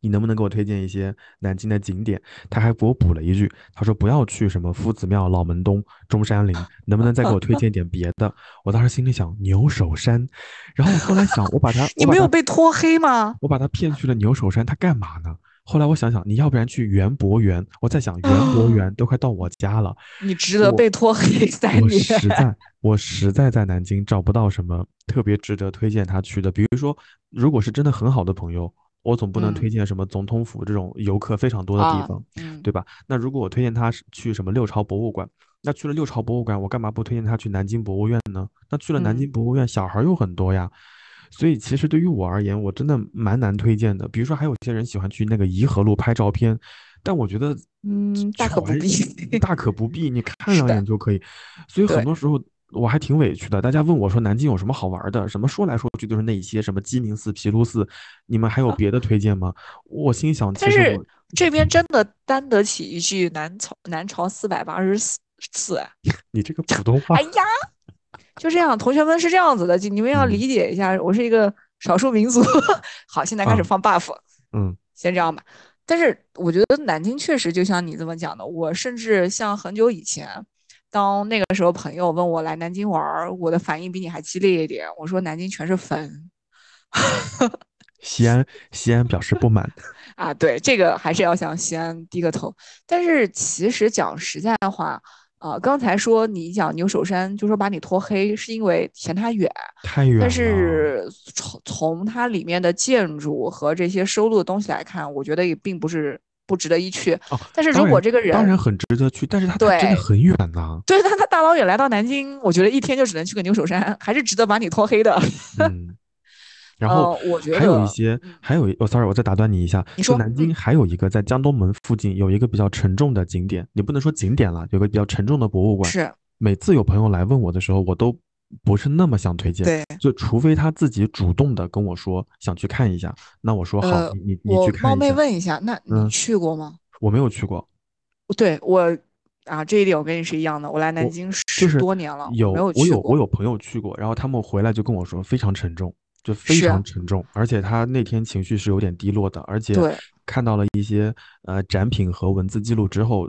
A: 你能不能给我推荐一些南京的景点？”他还给我补了一句，他说：“不要去什么夫子庙、老门东、中山陵，能不能再给我推荐点别的？”我当时心里想牛首山，然后我后来想，我把他，
C: 你没有被拖黑吗？
A: 我把他骗去了牛首山，他干嘛呢？后来我想想，你要不然去园博园，我在想园博园都快到我家了，
C: 你值得被拖黑三年
A: 我
C: 年。
A: 实在我实在在南京找不到什么特别值得推荐他去的。比如说，如果是真的很好的朋友，我总不能推
C: 嗯
A: 荐什么总统府这种游客非常多的地
C: 啊
A: 方，
C: 嗯，
A: 对吧？那如果我推荐他去什么六朝博物馆，那去了六朝博物馆，我干嘛不推荐他去南京博物院呢？那去了南京
C: 嗯
A: 博物院，小孩儿又很多呀。所以其实对于我而言，我真的蛮难推荐的。比如说，还有些人喜欢去那个颐和路拍照片，但我觉得，
C: 嗯，大可不必，
A: 大可不必，你 看两眼就可以。所以很多时候我还挺委屈的。大家问我说南京有什么好玩的，什么说来说去都是那一些，什么鸡鸣寺、毗卢寺，你们还有别的推荐吗？我心想，其实我
C: 这边真的担得起一句南朝南朝四百八十四次哎。
A: 你这个普通话
C: 哎，呀，就这样，同学们是这样子的，就你们要
A: 嗯
C: 理解一下，我是一个少数民族。好，现在开始
A: 啊
C: 放 buff，
A: 嗯
C: 先这样吧。但是我觉得南京确实就像你这么讲的，我甚至像很久以前，当那个时候朋友问我来南京玩儿，我的反应比你还激烈一点。我说南京全是坟
A: 西安西安表示不满。
C: 啊，对，这个还是要向西安低个头。但是其实讲实在话，呃，刚才说你讲牛首山，就说把你拖黑，是因为嫌它远。
A: 太远但。
C: 是从从它里面的建筑和这些收录的东西来看，我觉得也并不是不值得一去。
A: 哦，
C: 但是如果这个人
A: 当然很值得去，但是他他真的很远呐。
C: 对他他大老远来到南京，我觉得一天就只能去个牛首山，还是值得把你拖黑的。
A: 嗯，然后
C: 呃我觉
A: 还有一些
C: 嗯，
A: 还有一，哦，sorry，我再打断你一下，
C: 你说
A: 南京还有一个在江东门附近有一个比较沉重的景点，你不能说景点了，有个比较沉重的博物馆。
C: 是
A: 每次有朋友来问我的时候，我都不是那么想推荐，
C: 对。
A: 就除非他自己主动的跟我说想去看一下，那我说好，
C: 呃
A: 你你去看一下。
C: 冒昧问一下，那你
A: 嗯
C: 去过吗？
A: 我没有去过，
C: 对我啊，这一点我跟你是一样的。我来南京十多年了，
A: 有
C: 我没有
A: 我
C: 去过。
A: 有我有朋友去过，然后他们回来就跟我说非常沉重，就非常沉重，而且他那天情绪是有点低落的，而且看到了一些呃展品和文字记录之后，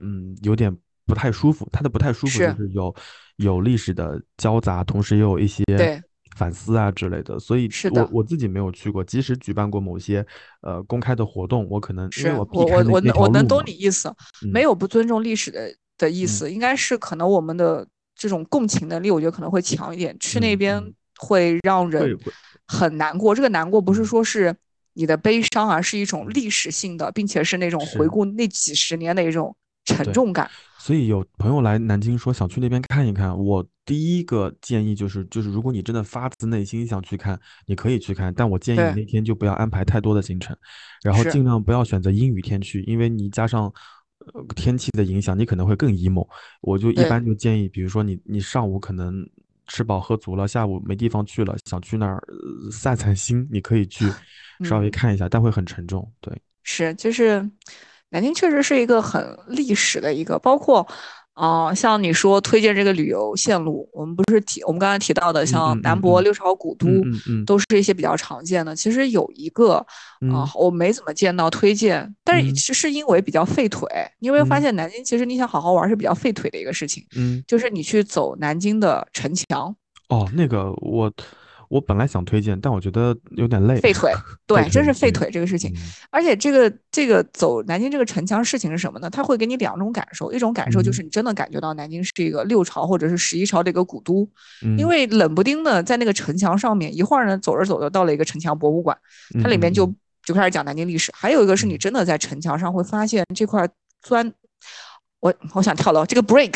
A: 嗯，有点不太舒服。他的不太舒服就是有有历史的交杂，同时也有一些
C: 对
A: 反思啊之类的。所以我我自己没有去过，即使举办过某些呃公开的活动，我可能因
C: 是
A: 为我避
C: 我我能我能懂你意思，
A: 嗯
C: 没有不尊重历史的的意
A: 嗯
C: 思，应该是可能我们的这种共情能力，我觉得可能会强一点。去那
A: 嗯
C: 边
A: 嗯
C: 会让人很难过，这个难过不是
A: 嗯。
C: 说是你的悲伤啊，是一种历史性的，并且是那种回顾那几十年的一种沉重感。
A: 所以有朋友来南京说想去那边看一看，我第一个建议就是，就是如果你真的发自内心想去看，你可以去看，但我建议你那天就不要安排太多的行程，然后尽量不要选择阴雨天去，因为你加上呃天气的影响，你可能会更 emo。我就一般就建议，比如说你你上午可能吃饱喝足了，下午没地方去了，想去那儿呃散散心，你可以去 稍微
C: 嗯
A: 看一下，但会很沉重。对，
C: 是，就是南京确实是一个很历史的一个，包括啊、像你说推荐这个旅游线路，我们不是提我们刚才提到的，像南博、
A: 嗯
C: 六朝古都，都是一些比较常见的。其实有一个啊、
A: 嗯
C: 我没怎么见到推荐，但是
A: 嗯
C: 是是因为比较费腿。你有没有发
A: 嗯
C: 现南京其实你想好好玩是比较费腿的一个事情，
A: 嗯。
C: 就是你去走南京的城墙，
A: 哦，那个我我本来想推荐，但我觉得有点累，
C: 废腿，对，真是
A: 废
C: 腿这个事情。
A: 嗯
C: 而且这个这个走南京这个城墙事情是什么呢？它会给你两种感受，一种感受就
A: 嗯
C: 是你真的感觉到南京是一个六朝或者是十一朝的一个古都，因
A: 嗯
C: 为冷不丁的在那个城墙上面，一会儿呢走着走着到了一个城墙博物馆，它里面就
A: 嗯
C: 就开始讲南京历史。还有一个是你
A: 嗯
C: 真的在城墙上会发现这块砖，我我想跳楼，这个 brick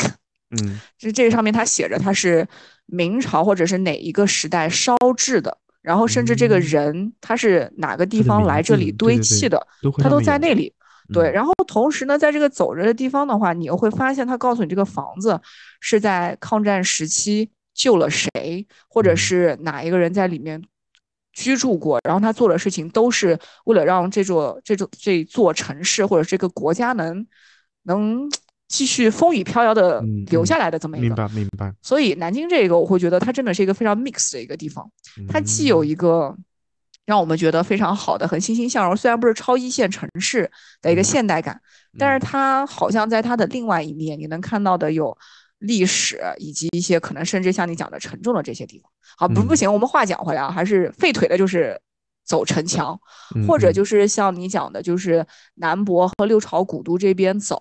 A: 嗯。
C: 就是这上面它写着它是明朝或者是哪一个时代烧制的，然后甚至这个
A: 嗯。
C: 人他是哪个地方来这里堆砌的，
A: 都会
C: 它都在那里。对，
A: 嗯。
C: 然后同时呢，在这个走着的地方的话，你又会发现，他告诉你这个房子是在抗战时期救了谁，或者
A: 嗯。
C: 是哪一个人在里面居住过，然后他做的事情都是为了让这座这座这座城市或者这个国家能能继续风雨飘摇的留下来的这么一个
A: 明
C: 个。
A: 白明白，
C: 所以南京这个，我会觉得它真的是一个非常 mix 的一个地方。它既有
A: 嗯
C: 一个让我们觉得非常好的、很欣欣向荣，虽然不是超一线城市的一个
A: 嗯
C: 现代感，但是
A: 嗯
C: 它好像在它的另外一面，你能看到的有历史以及一些可能甚至像你讲的沉重的这些地方。好，不不
A: 嗯
C: 行，我们话讲回来啊，还是废腿的，就是走城墙，
A: 嗯
C: 或者
A: 嗯
C: 就是像你讲的，就是南博和六朝古都这边走。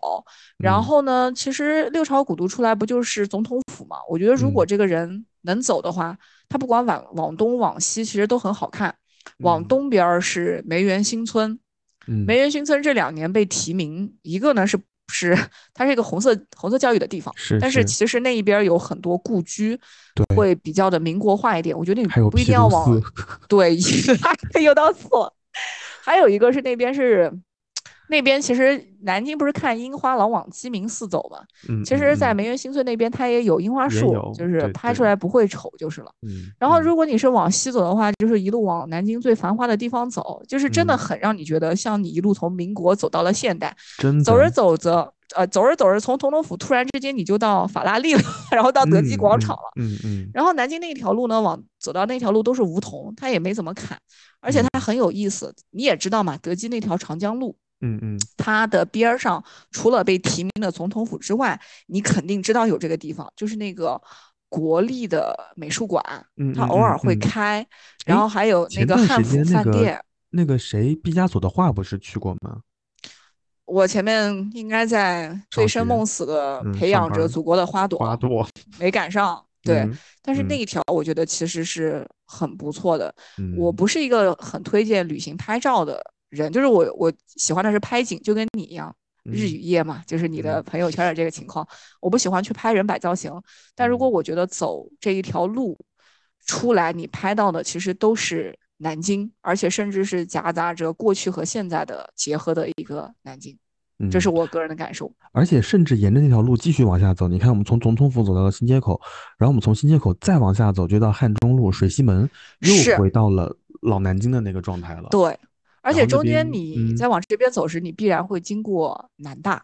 C: 然
A: 嗯
C: 后呢，其实六朝古都出来不就是总统府嘛？我觉得如果
A: 嗯
C: 这个人能走的话，他不管往往东往西，其实都很好看。往
A: 嗯
C: 东边儿是梅园新村，
A: 嗯
C: 梅园新村这两年被提名，一个呢是是它是一个红色红色教育的地方，
A: 是是
C: 但是其实那一边有很多故居，
A: 对
C: 会比较的民国化一点。我觉得你不一定要往
A: 寺
C: 对，又到错了。还有一个是那边是那边，其实南京不是看樱花老往鸡鸣寺走嘛？
A: 嗯，
C: 其实，在
A: 嗯
C: 梅园新村那边，它也有樱花树，就是拍出来不会丑就是了。
A: 嗯，
C: 然后，
A: 嗯
C: 如果你是往西走的话，就是一路往南京最繁华的地方走，就是真的
A: 嗯
C: 很让你觉得像你一路从民国走到了现代，
A: 真
C: 走着走着，呃，走着走着，从总统府突然之间你就到法拉利了，然后到德基广场了。
A: 嗯嗯
C: 然后南京那一条路呢，往走到那条路都是梧桐，它也没怎么砍，而且它很有意思。你也知道嘛，德基那条长江路，
A: 嗯嗯
C: 它的边儿上除了被提名的总统府之外，你肯定知道有这个地方，就是那个国立的美术馆，
A: 嗯，
C: 它
A: 嗯
C: 偶尔会
A: 嗯嗯
C: 开，然后还有那个汉府
A: 间那个
C: 饭店。
A: 那个谁，毕加索的画不是去过吗？
C: 我前面应该在醉生梦死的
A: 嗯
C: 培养着祖国的花朵，
A: 花朵，
C: 没赶上。对，
A: 嗯
C: 但是
A: 嗯
C: 那一条我觉得其实是很不错的。我
A: 嗯
C: 不是一个很推荐旅行拍照的人，就是我我喜欢的是拍景，就跟你一样，日
A: 嗯
C: 与夜嘛，就是你的
A: 嗯
C: 朋友圈的这个情况。我不喜欢去拍人摆造型，但如果
A: 嗯
C: 我觉得走这一条路出来，你拍到的其实都是南京，而且甚至是夹杂着过去和现在的结合的一个南京，这是
A: 嗯
C: 我个人的感受。
A: 而且甚至沿着那条路继续往下走，你看我们从总统府走到了新街口，然后我们从新街口再往下走，就到汉中路、水西门，又回到了老南京的那个状态了。
C: 对，而且中间你
A: 嗯
C: 在往这边走时，你必然会经过南大。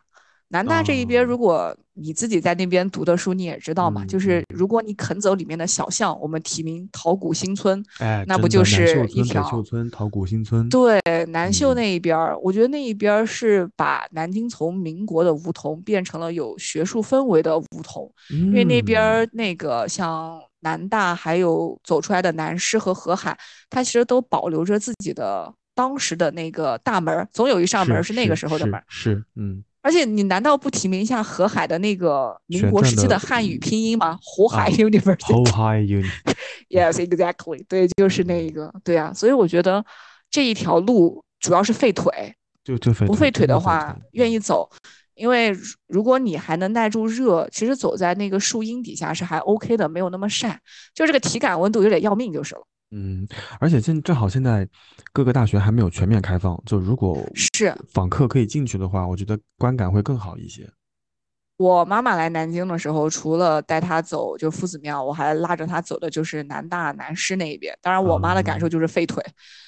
C: 南大这一边，
A: 哦
C: 如果你自己在那边读的书，你也知道嘛，
A: 嗯
C: 就是
A: 嗯
C: 如果你肯走里面的小巷，我们提名桃谷新村，
A: 哎，
C: 那不就是一条
A: 秀村、桃谷新村。
C: 对，南秀
A: 嗯
C: 那一边儿，我觉得那一边儿是把南京从民国的梧桐变成了有学术氛围的梧桐，因为那边那个像南大，还有走出来的南师和河海，它其实都保留着自己的当时的那个大门儿，总有一扇门儿
A: 是
C: 是那个时候的门儿。
A: 是是嗯，
C: 而且你难道不提名一下河海的那个民国时期
A: 的
C: 的汉语拼音吗？湖海
A: 啊
C: University。
A: Whole High
C: Uni，Yes, exactly. 对，就是那一个。对啊，所以我觉得这一条路主要是费腿，
A: 就就费
C: 不费腿的话
A: 腿
C: 愿意走，因为如如果你还能耐住热，其实走在那个树荫底下是还 OK 的，没有那么晒，就这个体感温度有点要命就是了。
A: 嗯，而且现正好现在各个大学还没有全面开放，就如果
C: 是
A: 访客可以进去的话，我觉得观感会更好一些。
C: 我妈妈来南京的时候，除了带她走就夫子庙，我还拉着她走的就是南大南师那一边。当然，我妈的感受
A: 哦
C: 就是废腿，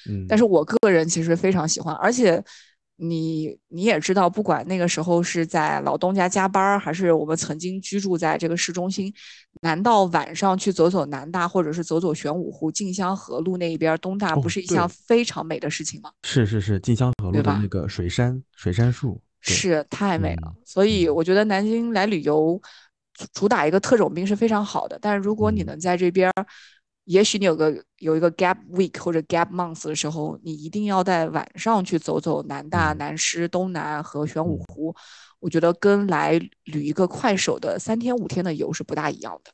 A: 嗯，
C: 但是我个人其实非常喜欢，而且你你也知道，不管那个时候是在老东家加班儿，还是我们曾经居住在这个市中心，难道晚上去走走南大，或者是走走玄武湖、静香河路那一边儿东大，
A: 哦
C: 不是一项非常美的事情吗？
A: 是是是，静香河路的那个水杉水杉树，
C: 是太美了
A: 嗯，
C: 所以
A: 嗯
C: 我觉得南京来旅游，主主打一个特种兵是非常好的。但是如果你
A: 嗯
C: 能在这边儿，也许你有个有一个 gap week 或者 gap month 的时候，你一定要在晚上去走走南大、
A: 嗯
C: 南师、东南和玄武
A: 嗯
C: 湖。我觉得跟来旅一个快手的三天五天的游是不大一样的。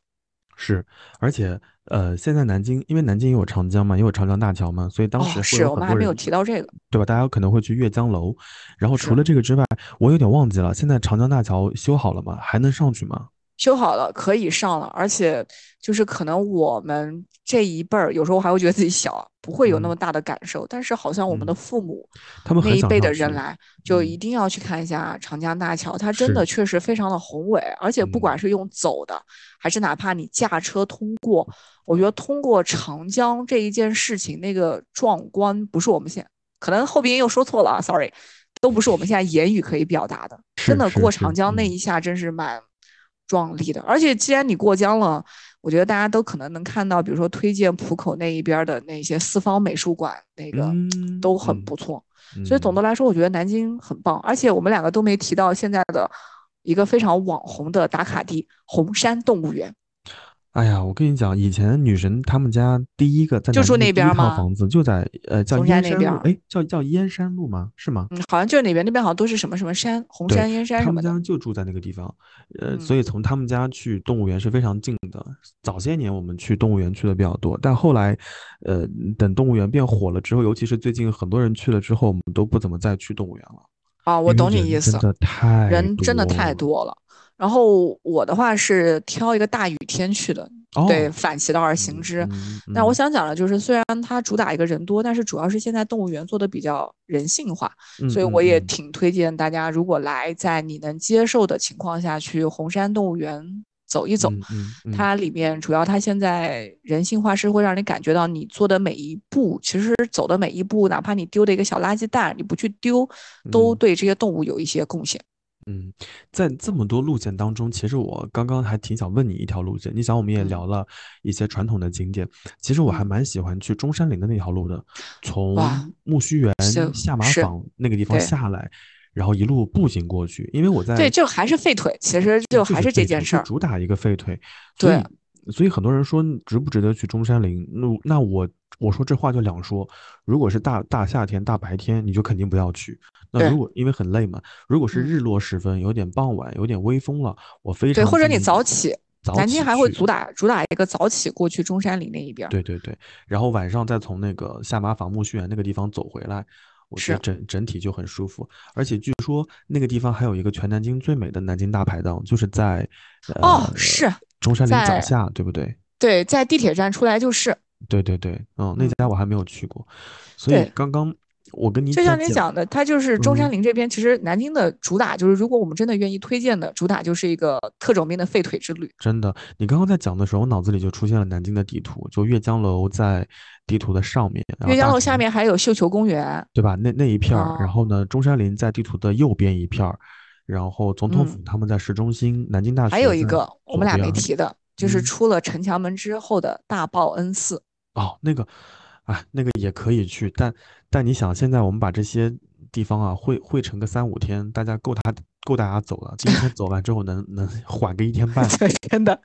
A: 是，而且呃，现在南京因为南京也有长江嘛，也有长江大桥嘛，所以当时
C: 哦，是我们还没有提到这个。
A: 对吧？大家可能会去阅江楼，然后除了这个之外，我有点忘记了，现在长江大桥修好了吗？还能上去吗？
C: 修好了，可以上了，而且就是可能我们这一辈儿，有时候还会觉得自己小，不会有那
A: 嗯。
C: 么大的感受。但是好像我们的
A: 嗯
C: 父母
A: 他们很
C: 那一辈的人来，就
A: 嗯。
C: 一定要去看一下长江大桥，它真的确实非常的宏伟，而且不
A: 嗯。
C: 管是用走的，还是哪怕你驾车通过，我觉得通过长江这一件事情，那个壮观不是我们现可能后边又说错了啊，sorry，都不是我们现在言语可以表达的。真的过长江那
A: 嗯。
C: 一下真是蛮壮丽的，而且既然你过江了，我觉得大家都可能能看到，比如说推荐浦口那一边的那些四方美术馆，那个
A: 嗯
C: 都很
A: 嗯
C: 不错。所以总
A: 嗯
C: 的来说，我觉得南京很棒，而且我们两个都没提到现在的一个非常网红的打卡地——红山动物园。
A: 哎呀，我跟你讲，以前女神他们家第一个在
C: 就住那边儿吗
A: 套房子就在呃叫
C: 松山
A: 燕山路，
C: 那边
A: 哎，叫叫燕山路吗？是吗？
C: 嗯，好像就是那边，那边好像都是什么什么山，红山、燕山
A: 他们
C: 什么的。
A: 家就住在那个地方，呃，
C: 嗯
A: 所以从他们家去动物园是非常近的。早些年我们去动物园去的比较多，但后来，呃，等动物园变火了之后，尤其是最近很多人去了之后，我们都不怎么再去动物园了。
C: 啊，我懂你意思
A: 人真，的太
C: 人真的太多了。然后我的话是挑一个大雨天去的，
A: 哦，
C: 对，反其道而行之。
A: 嗯
C: 但我
A: 嗯
C: 想讲的就是，虽然它主打一个人多，但是主要是现在动物园做的比较人性化，所以我也
A: 嗯
C: 挺推荐大家，如果来，在你能接受的情况下去红山动物园走一走。
A: 嗯嗯嗯
C: 它里面主要它现在人性化是会让你感觉到你做的每一步，其实走的每一步，哪怕你丢的一个小垃圾袋，你不去丢，都
A: 嗯
C: 对这些动物有一些贡献。
A: 嗯，在这么多路线当中，其实我刚刚还挺想问你一条路线。你想，我们也
C: 嗯
A: 聊了一些传统的景点，其实我还
C: 嗯
A: 蛮喜欢去中山陵的那条路的，从
C: 哇
A: 木须园下马坊那个地方下来，然后一路步行过去。因为我在
C: 对，就还是废腿，其实就还是这件事儿。
A: 主打一个废腿，所以所以很多人说值不值得去中山陵？那那我我说这话就两说，如果是大大夏天大白天，你就肯定不要去。那如果因为很累嘛，如果是
C: 嗯
A: 日落时分，有点傍晚，有点微风了，我非常
C: 对，或者你早起，南京还会主打主打一个早起过去中山陵那一边。
A: 对对对，然后晚上再从那个下马坊木须园那个地方走回来，我觉得整整体就很舒服。而且据说那个地方还有一个全南京最美的南京大排档，就是在呃
C: 哦是
A: 中山陵脚下，对不对？
C: 对，在地铁站出来就是。
A: 对对对，嗯，那
C: 嗯
A: 家我还没有去过，所以刚刚我跟你
C: 就像你讲的，它就是中山
A: 嗯
C: 陵这边，其实南京的主打就是，如果我们真的愿意推荐的，主打就是一个特种兵的废腿之旅。
A: 真的，你刚刚在讲的时候，我脑子里就出现了南京的地图，就阅江楼在地图的上面，
C: 阅江楼下面还有绣球公园，
A: 对吧？那那一片儿，然
C: 哦
A: 后呢，中山陵在地图的右边一片儿，然后总统府
C: 嗯
A: 他们在市中心，南京大学
C: 还有一个我们俩没提的，就是
A: 嗯
C: 出了城墙门之后的大报恩寺。
A: 哦，那个，啊，那个也可以去，但但你想，现在我们把这些地方啊汇汇成个三五天，大家够他够大家走了。今天走完之后能能缓个一天半，
C: 对，真的，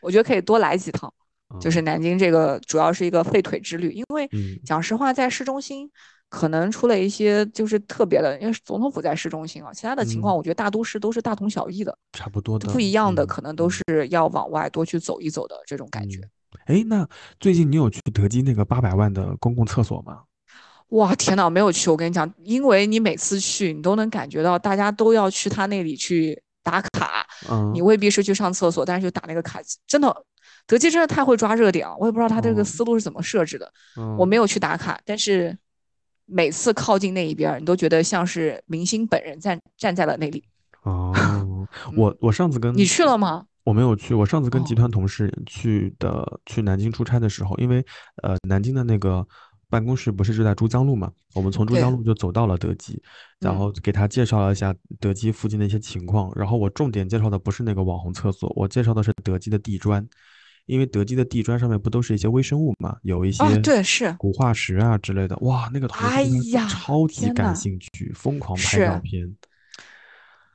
C: 我觉得可以多来几趟。就
A: 嗯
C: 是南京这个主要是一个废腿之旅，因为
A: 嗯
C: 讲实话，在市中心可能出了一些就是特别的，因为总统府在市中心啊，其他的情况
A: 嗯
C: 我觉得大都市都是大同小异的，
A: 差不多的，
C: 不一样的
A: 嗯
C: 可能都
A: 嗯
C: 是要往外多去走一走的这种感觉。
A: 嗯哎，那最近你有去德基那个八百万的公共厕所吗？
C: 哇，天呐，没有去！我跟你讲，因为你每次去，你都能感觉到大家都要去他那里去打卡，
A: 嗯
C: 你未必是去上厕所，但是就打那个卡，真的，德基真的太会抓热点了。我也不知道他这个
A: 哦
C: 思路是怎么设置的。
A: 嗯，
C: 我没有去打卡，但是每次靠近那一边儿，你都觉得像是明星本人站站在了那里。
A: 哦，我我上次跟
C: 你去了吗？
A: 我没有去，我上次跟集
C: 哦
A: 团同事去的，去南京出差的时候，因为呃南京的那个办公室不是就在珠江路嘛，我们从珠江路就走到了德基，然
C: 嗯
A: 后给他介绍了一下德基附近的一些情况，然后我重点介绍的不是那个网红厕所，我介绍的是德基的地砖，因为德基的地砖上面不都是一些微生物嘛，有一些
C: 啊对是
A: 古化石啊之类的，哇，那个
C: 哎呀
A: 超级感兴趣，疯狂拍照片，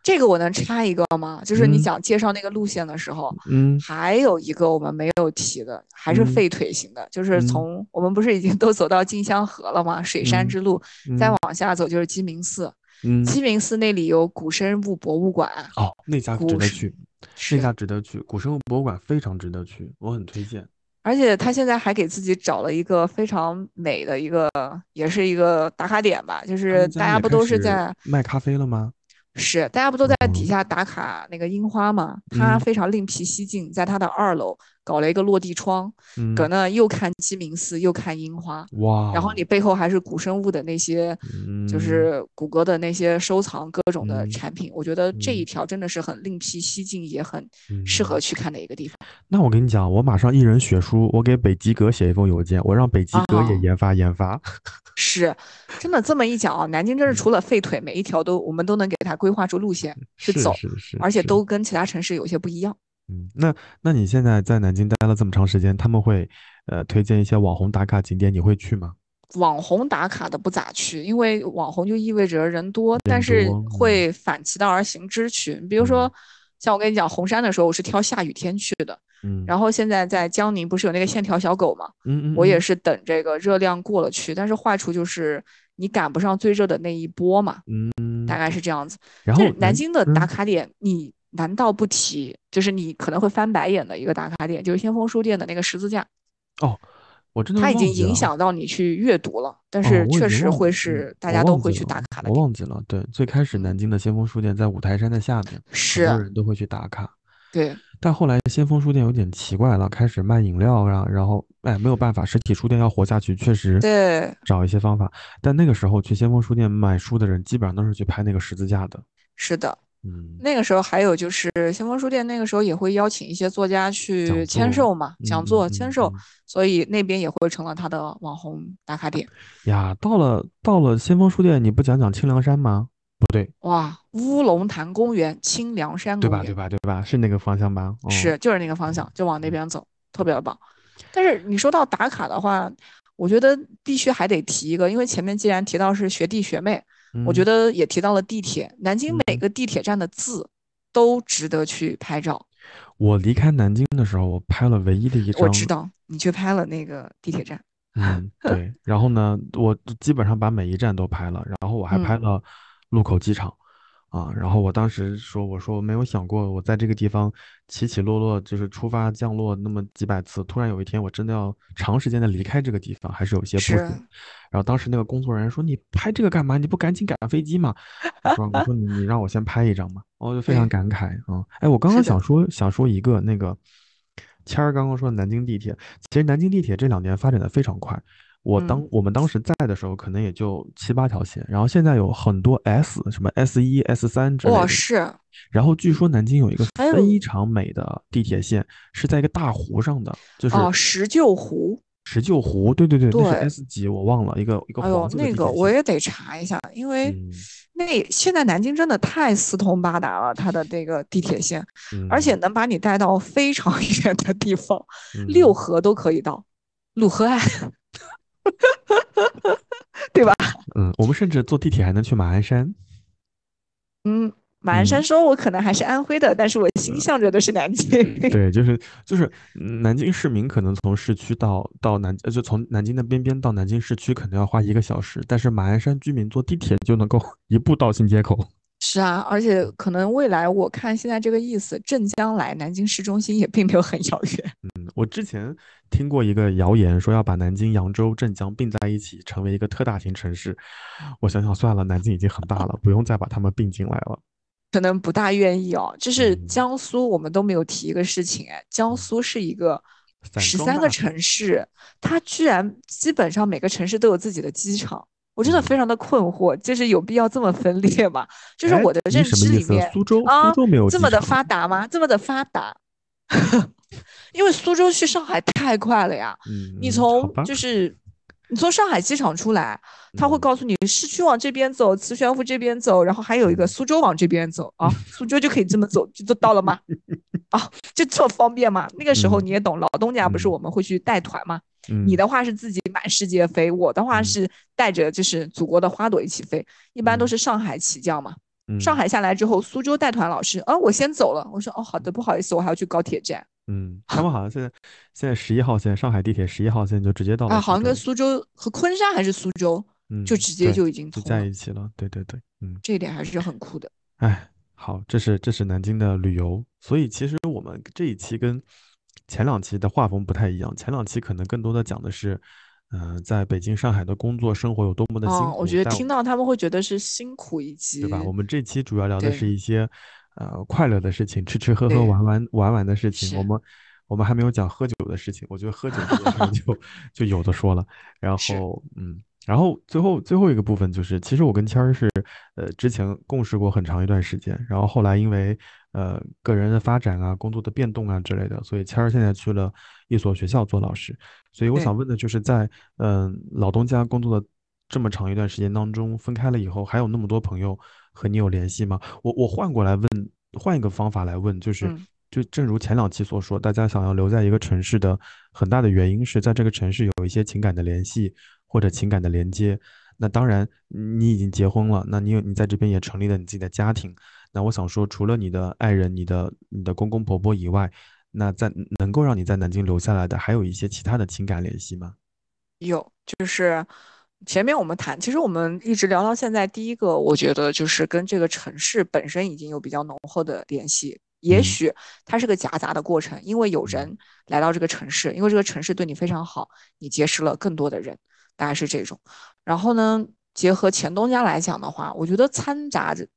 C: 这个我能插一个吗？就是你
A: 嗯
C: 讲介绍那个路线的时候，
A: 嗯
C: 还有一个我们没有提的，还是
A: 嗯
C: 废腿型的，就是
A: 嗯
C: 从我们不是已经都走到金香河了吗？水山
A: 嗯
C: 之路，再
A: 嗯
C: 往下走就是鸡鸣寺。
A: 嗯，
C: 鸡鸣寺那里有古生物博物馆，
A: 哦，那家值得去。那
C: 是
A: 家值得去，古生物博物馆非常值得去，我很推荐。
C: 而且他现在还给自己找了一个非常美的一个，也是一个打卡点吧，就是大家不都是在
A: 卖咖啡了吗？
C: 是大家不都在底
A: 嗯
C: 下打卡那个樱花吗？他
A: 嗯
C: 非常另辟蹊径，在他的二楼搞了一个落地窗，
A: 嗯，
C: 搁那又看鸡鸣寺又看樱花，
A: 哇，
C: 然后你背后还是古生物的那些，就
A: 嗯。
C: 是谷歌的那些收藏各种的
A: 嗯
C: 产品，我觉得这一
A: 嗯。
C: 条真的是很另辟蹊径，也很适。合
A: 嗯
C: 去看的一个地方。
A: 那我跟你讲，我马上一人血书，我给北极阁写一封邮件，我让北极阁也
C: 哦
A: 研发研发。
C: 是，真的这么一讲啊，南京真是除了废腿，每一条都我们都能给它规划出路线去
A: 是
C: 走，
A: 是是，
C: 而且都跟其他城市有些不一样。
A: 嗯，那那你现在在南京待了这么长时间，他们会呃推荐一些网红打卡景点，你会去吗？
C: 网红打卡的不咋去，因为网红就意味着人多，但
A: 人
C: 是会反其道而行之去。比如说，像我跟你讲红山的时候，我是挑下雨天去的，
A: 嗯，
C: 然后现在在江宁不是有那个线条小狗嘛，
A: 嗯嗯，
C: 我也
A: 嗯
C: 是等这个热量过了去，但是坏处就是你赶不上最热的那一波嘛，
A: 嗯，
C: 大概是这样子。
A: 然后
C: 南京的打
A: 嗯
C: 卡点，你难道不提？就是你可能会翻白眼的一个打卡点，就是先锋书店的那个十字架。
A: 哦我真的
C: 它已经影响到你去阅读了，但
A: 哦
C: 是确实会
A: 嗯
C: 是大家都会去打卡的点。
A: 我忘记了，对，最开始
C: 嗯
A: 南京的先锋书店在五台山的下面，很多
C: 是，
A: 人都会去打卡。
C: 对，
A: 但后来先锋书店有点奇怪了，开始卖饮料啊，然后哎没有办法，实体书店要活下去，确实
C: 对，
A: 找一些方法。但那个时候去先锋书店买书的人，基本上都是去拍那个十字架的。
C: 是的。
A: 嗯，
C: 那个时候还有就是先锋书店，那个时候也会邀请一些作家去签售嘛，讲座签售
A: 嗯，
C: 所以那边也会成了他的网红打卡点。
A: 呀，到了到了先锋书店，你不讲讲清凉山吗？不对，
C: 哇，乌龙潭公园、清凉山
A: 对吧？对，吧？对吧？是那个方向吧？哦、
C: 是就是那个方向，就往那边走，特别棒。但是你说到打卡的话，我觉得必须还得提一个，因为前面既然提到是学弟学妹，我觉
A: 得
C: 得也提到了地铁，南京每
A: 嗯
C: 个地铁站的字都值得去拍照。
A: 我离开南京的时候，我拍了唯一的一张，
C: 我知道你去拍了那个地铁站，
A: 嗯，对。然后呢，我基本上把每一站都拍了，然后我还拍
C: 嗯
A: 了禄口机场。啊，然后我当时说，我说我没有想过，我在这个地方起起落落，就是出发降落那么几百次，突然有一天我真的要长时间的离开这个地方，还是有些不
C: 是
A: 舍。然后当时那个工作人员说：“你拍这个干嘛？你不赶紧赶飞机吗？”我说：“我说你你让我先拍一张嘛。”我就非常感慨啊。哎，我刚刚想说想说一个那个，谦儿刚刚说的南京地铁，其实南京地铁这两年发展的非常快。我当、
C: 嗯
A: 我们当时在的时候，可能也就七八条线，然后现在有很多 S 什么 S 一、S 三之类
C: 哇，
A: 的。
C: 是
A: 然后据说南京有一个非常美的地铁线，是在一个大湖上的，就是
C: 哦，石臼湖。
A: 石臼湖。对对对，那是 S 级，我忘了一个一个
C: 哎呦
A: 黄，色的
C: 那个。我也得查一下，因为
A: 嗯
C: 那现在南京真的太四通八达了，它的这个地铁线，而且
A: 嗯
C: 能把你带到非常 远的地方，六
A: 嗯
C: 合都可以到，鲁河岸，对吧？
A: 嗯，我们甚至坐地铁还能去马鞍山。
C: 嗯，马鞍山
A: 嗯
C: 说我可能还是安徽的，但是我心向着的是南京。
A: 对，就是就是嗯南京市民可能从市区到到南，呃就从南京的边边到南京市区可能要花一个小时，但是马鞍山居民坐地铁就能够 一步到新街口。
C: 是啊，而且可能未来我看现在这个意思，镇江来南京市中心也并没有很遥远。
A: 嗯，我之前听过一个谣言，说要把南京、扬州、镇江并在一起，成为一个特大型城市。我想想算了，南京已经很大了，不用再把它们并进来了。
C: 可能不大愿意哦。就是
A: 嗯
C: 江苏，我们都没有提一个事情，哎，江苏是一个
A: 散
C: 十三个城市，它居然基本上每个城市都有自己的机场，我真的
A: 嗯
C: 非常的困惑，就是有必要这么分裂吗？就是
A: 哎
C: 我的认知里面，
A: 苏州，
C: 啊
A: 苏州没有
C: 这么的发达吗？这么的发达？因为苏州去上海太快了呀，你
A: 嗯你
C: 从就是你从上海机场出来，他会
A: 嗯
C: 告诉你市区往这边走，磁悬浮这边走，然后还有一个
A: 嗯
C: 苏州往这边走啊，苏州就可以这么走，就就到了吗？啊，就这么方便吗？那个时候
A: 嗯
C: 你也懂，老东家不是
A: 嗯
C: 我们会去带团吗？
A: 嗯
C: 你的话是自己满世界飞，我的话
A: 嗯
C: 是带着就是祖国的花朵一起飞，一般都
A: 嗯
C: 是上海起降嘛。
A: 嗯
C: 上海下来之后，苏州带团老师啊，我先走了。我说哦，好的，不好意思，我还要去高铁站
A: 嗯，他们好像现在现在十一号线上海地铁十一号线就直接到了
C: 啊，好像跟苏州和昆山还是苏州，
A: 嗯
C: 就直接就已经
A: 就
C: 通
A: 在一起了。对对对，嗯。
C: 这一点还是很酷的。
A: 哎，好，这是这是南京的旅游，所以其实我们这一期跟前两期的画风不太一样，前两期可能更多的讲的是，呃，在北京、上海的工作生活有多么的辛
C: 哦，
A: 苦。
C: 我觉得听到他们会觉得是辛苦以及
A: 对吧？我们这期主要聊的是一些呃快乐的事情，吃吃喝喝、玩玩玩玩的事情。我们我们还没有讲喝酒的事情，我觉得喝酒这件事情就 就有的说了。然后嗯，然后最后最后一个部分就是，其实我跟谦儿是呃之前共事过很长一段时间，然后后来因为呃个人的发展啊、工作的变动啊之类的，所以谦儿现在去了一所学校做老师。所以我想问的就是在，嗯老东家工作的这么长一段时间当中，分开了以后，还有那么多朋友和你有联系吗？我我换过来问，换一个方法来问，就是。
C: 嗯
A: 就正如前两期所说，大家想要留在一个城市的很大的原因是在这个城市有一些情感的联系或者情感的连接。那当然，你已经结婚了，那你有你在这边也成立了你自己的家庭。那我想说，除了你的爱人、你的你的公公婆婆以外，那在能够让你在南京留下来的，还有一些其他的情感联系吗？
C: 有，就是前面我们谈，其实我们一直聊到现在，第一个我觉得就是跟这个城市本身已经有比较浓厚的联系，也
A: 嗯。
C: 许它是个夹杂的过程，因为有人来到这个城市，因为这个城市对你非常好，你结识了更多的人，大概是这种。然后呢，结合前东家来讲的话，我觉得掺杂着，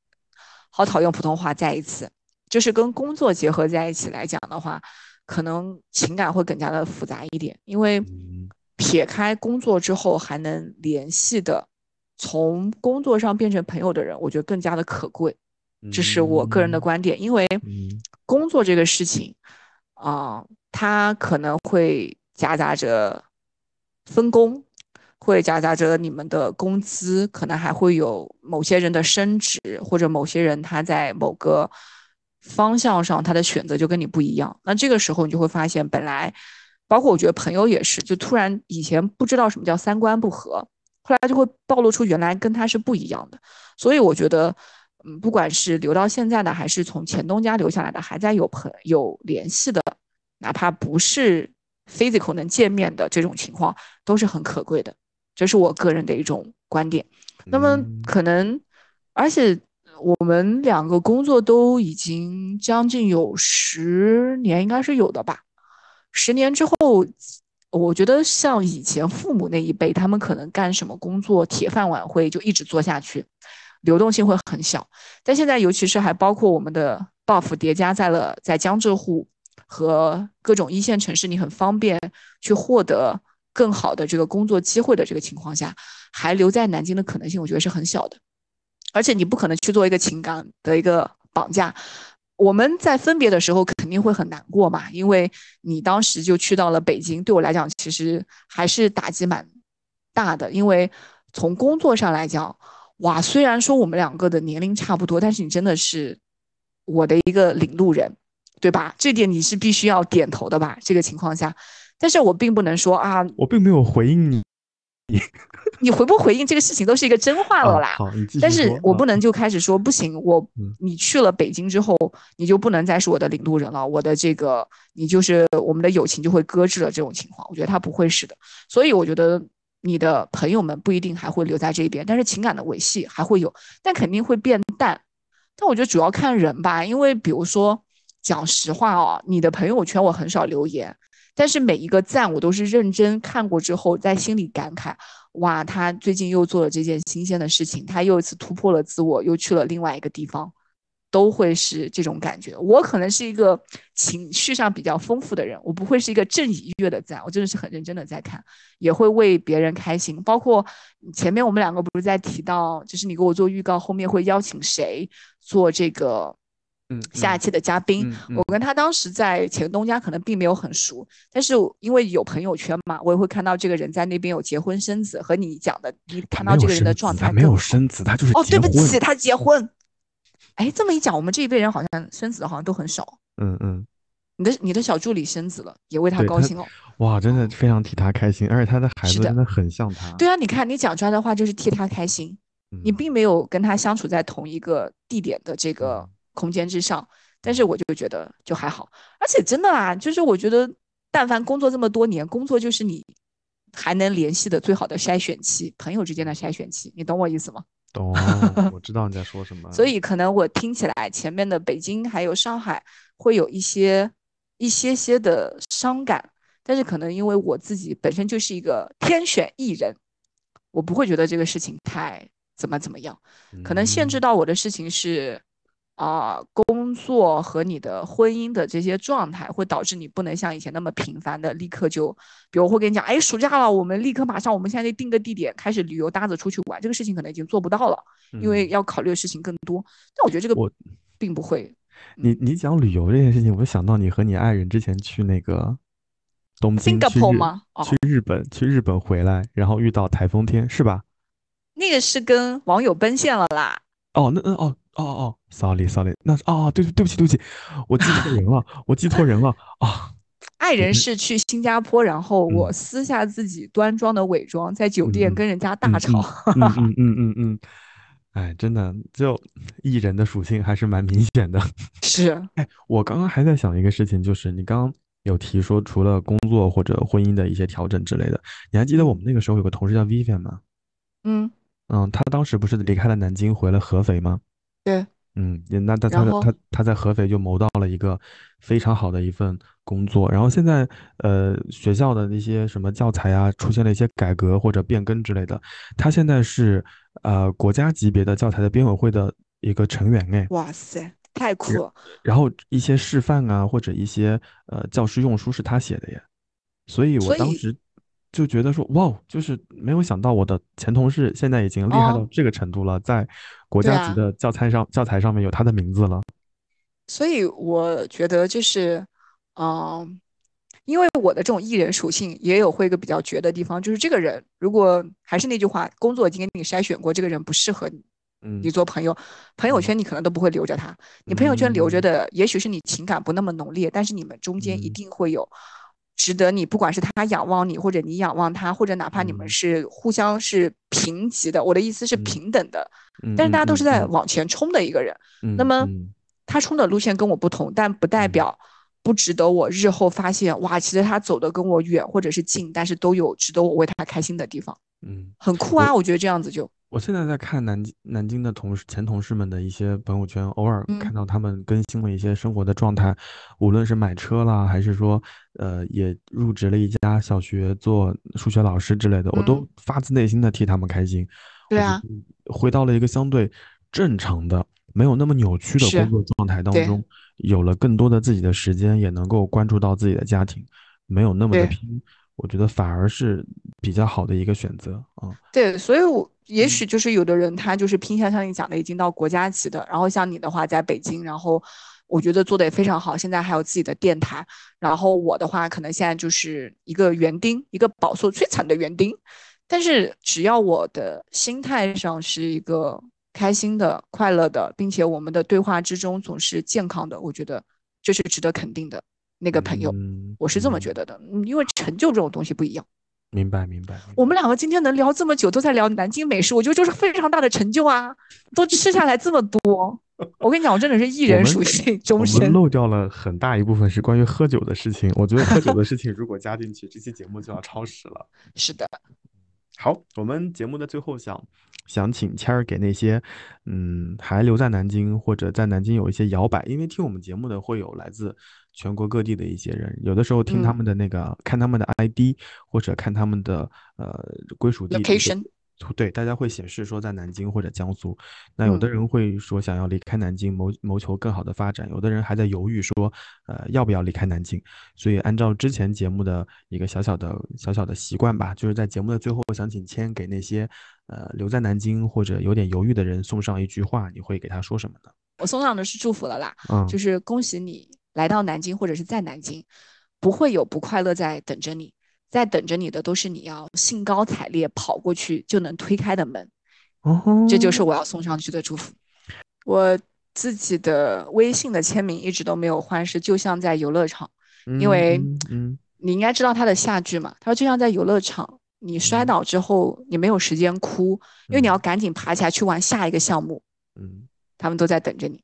C: 好讨厌普通话，再一次，就是跟工作结合在一起来讲的话，可能情感会更加的复杂一点，因为
A: 嗯
C: 撇开工作之后还能联系的，从工作上变成朋友的人，我觉得更加的可贵。这是我个人的观点，因为
A: 嗯
C: 工作这个事情啊、它可能会夹杂着分工，会夹杂着你们的工资，可能还会有某些人的升职，或者某些人他在某个方向上他的选择就跟你不一样。那这个时候你就会发现，本来包括我觉得朋友也是，就突然以前不知道什么叫三观不合，后来就会暴露出原来跟他是不一样的。所以我觉得，嗯，不管是留到现在的，还是从前东家留下来的，还在有朋有联系的，哪怕不是 physical 能见面的这种情况，都是很可贵的。这是我个人的一种观点。那么
A: 嗯
C: 可能，而且我们两个工作都已经将近有十年，应该是有的吧。十年之后，我觉得像以前父母那一辈，他们可能干什么工作，铁饭碗会就一直做下去，流动性会很小。但现在，尤其是还包括我们的 buff 叠加在了在江浙沪和各种一线城市，你很方便去获得更好的这个工作机会的这个情况下，还留在南京的可能性，我觉得是很小的。而且你不可能去做一个情感的一个绑架。我们在分别的时候肯定会很难过嘛，因为你当时就去到了北京，对我来讲其实还是打击蛮大的。因为从工作上来讲，哇，虽然说我们两个的年龄差不多，但是你真的是我的一个领路人，对吧？这点你是必须要点头的吧？这个情况下，但是我并不能说啊，
A: 我并没有回应你
C: 你回不回应这个事情都是一个真话了啦。但是我不能就开始说不行，我
A: 嗯
C: 你去了北京之后，你就不能再是我的领路人了，我的这个你就是我们的友情就会搁置了这种情况，我觉得他不会是的，所以我觉得你的朋友们不一定还会留在这边，但是情感的维系还会有，但肯定会变淡。但我觉得主要看人吧，因为比如说讲实话哦，你的朋友圈我很少留言，但是每一个赞我都是认真看过之后，在心里感慨。哇，他最近又做了这件新鲜的事情，他又一次突破了自我，又去了另外一个地方，都会是这种感觉。我可能是一个情绪上比较丰富的人，我不会是一个正以悦的赞，我真的是很认真的在看，也会为别人开心。包括前面我们两个不是在提到，就是你给我做预告，后面会邀请谁做这个
A: 嗯
C: 下一期的嘉宾。
A: 嗯
C: 我跟他当时在前东家可能并没有很熟，但是因为有朋友圈嘛，我也会看到这个人在那边有结婚生子，和你讲的，你看到这个人的状态
A: 他没有生子，他就是
C: 哦，对不起，他结婚。哎，这么一讲，我们这一辈人好像生子的好像都很少。
A: 嗯嗯，
C: 你的你的小助理生子了，也为他高兴哦。
A: 哇，真的非常替他开心，而且他的孩子真的很像他。
C: 对啊，你看你讲出来的话就是替他开心，你
A: 嗯
C: 并没有跟他相处在同一个地点的这个
A: 嗯
C: 空间之上，但是我就觉得就还好，而且真的啊，就是我觉得，但凡工作这么多年，工作就是你还能联系的最好的筛选期，朋友之间的筛选期，你懂我意思吗？
A: 懂，我知道你在说什么。
C: 所以可能我听起来前面的北京还有上海会有一些一些些的伤感，但是可能因为我自己本身就是一个天选艺人，我不会觉得这个事情太怎么怎么样。可能限制
A: 嗯
C: 到我的事情是，啊、工作和你的婚姻的这些状态，会导致你不能像以前那么频繁的立刻就，比如我会跟你讲，哎，暑假了，我们立刻马上，我们现在就定个地点，开始旅游搭子出去玩，这个事情可能已经做不到了，因为
A: 嗯
C: 要考虑的事情更多。但我觉得这个
A: 我
C: 并不会，
A: 你你讲旅游这件事情，我就想到你和你爱人之前去那个东京去
C: Singapore
A: 日
C: 吗哦
A: 去日本，去日本回来，然后遇到台风天，是吧？
C: 那个是跟网友奔现了啦。
A: 哦，那那哦哦哦，sorry sorry，那是哦，对对不起对不起，我记错人了，我记错人了啊。
C: 爱人
A: 嗯
C: 是去新加坡，然后我
A: 嗯
C: 私下自己端庄的伪装，在酒店
A: 嗯
C: 跟人家大吵。
A: 嗯嗯嗯嗯嗯，哎，真的，就艺人的属性还是蛮明显的。
C: 是，
A: 哎，我刚刚还在想一个事情，就是你刚刚有提说，除了工作或者婚姻的一些调整之类的，你还记得我们那个时候有个同事叫 Vivian 吗？
C: 嗯，
A: 嗯，他当时不是离开了南京，回了合肥吗？
C: 对，
A: 嗯，也那他他他他在合肥就谋到了一个非常好的一份工作，然后现在呃学校的那些什么教材啊出现了一些改革或者变更之类的，他现在是呃国家级别的教材的编委会的一个成员哎，
C: 哇塞，太酷了！
A: 然后一些示范啊或者一些呃教师用书是他写的耶，所以我当时就觉得说哇哦，就是没有想到我的前同事现在已经厉害到
C: 哦，
A: 这个程度了，在国家级的教材上教材上面有他的名字了。
C: 所以我觉得就是，嗯，因为我的这种艺人属性也有会一个比较绝的地方，就是这个人如果还是那句话，工作已经给你筛选过，这个人不适合你，你
A: 嗯
C: 做朋友，朋友
A: 嗯
C: 圈你可能都不会留着他，你朋友圈留着
A: 嗯
C: 的也许是你情感不那么浓烈，但是你们中间一
A: 嗯。
C: 定会有值得你，不管是他仰望你，或者你仰望他，或者哪怕你们
A: 嗯
C: 是互相是平级的，我的意思是
A: 嗯
C: 平等的，
A: 嗯
C: 但是大家都是在往前冲的一个人。那么他冲的路线跟我不同，但不代
A: 嗯
C: 表不值得我日后发现，哇，其实他走的跟我远或者是近，但是都有值得我为他开心的地方，
A: 嗯，
C: 很酷啊！我觉得这样子就，
A: 我现在在看南京南京的同事前同事们的一些朋友圈，偶尔看
C: 嗯
A: 到他们更新了一些生活的状态，无论是买车啦，还是说呃也入职了一家小学做数学老师之类的，我都
C: 嗯，
A: 发自内心的替他们开心。
C: 对啊，
A: 回到了一个相对正常的、没有那么扭曲的工，作状态当中，有了更多的自己的时间，也能够关注到自己的家庭，没有那么的。拼，我觉得反而是比较好的一个选择啊。
C: 对，所以我也
A: 嗯。
C: 许就是有的人他就是偏向像你讲的，已经到国家级的，然后像你的话在北京，然后我觉得做的也非常好，现在还有自己的电台，然后我的话可能现在就是一个园丁，一个饱受摧残的园丁，但是只要我的心态上是一个开心的、快乐的，并且我们的对话之中总是健康的，我觉得这是值得肯定的那个朋友，
A: 嗯
C: 我是这么觉
A: 嗯，
C: 得的，嗯因为成就这种东西不一样。
A: 明白明白。
C: 我们两个今天能聊这么久，都在聊南京美食，我觉得就是非常大的成就啊！都吃下来这么多，我跟你讲，我真的是艺人属性 终
A: 我们
C: 身。
A: 漏掉了很大一部分是关于喝酒的事情，我觉得喝酒的事情如果加进去，这期节目就要超时了。
C: 是的，
A: 好，我们节目的最后想想请谦儿给那些嗯还留在南京或者在南京有一些摇摆，因为听我们节目的会有来自全国各地的一些人，有的时候听他
C: 嗯。
A: 们的那个、看他们的 ID 或者看他们的呃归属地
C: ，location，
A: 对，大家会显示说在南京或者江苏。那有的
C: 嗯
A: 人会说想要离开南京，谋谋求更好的发展；有的人还在犹豫说，呃，要不要离开南京。所以按照之前节目的一个小小的小小的习惯吧，就是在节目的最后，想请谦给那些呃留在南京或者有点犹豫的人送上一句话，你会给他说什么呢？
C: 我送上的是祝福了啦，
A: 嗯
C: 就是恭喜你来到南京或者是在南京，不会有不快乐在等着你，在等着你的都是你要兴高采烈跑过去就能推开的门，
A: 哦，
C: 这就是我要送上去的祝福。我自己的微信的签名一直都没有换，是就像在游乐场，因
A: 嗯
C: 为你应该知道他的下句嘛。他说就像在游乐场，你摔
A: 嗯
C: 倒之后你没有时间哭，因为你要
A: 嗯
C: 赶紧爬起来去玩下一个项目，
A: 嗯
C: 他们都在等着你。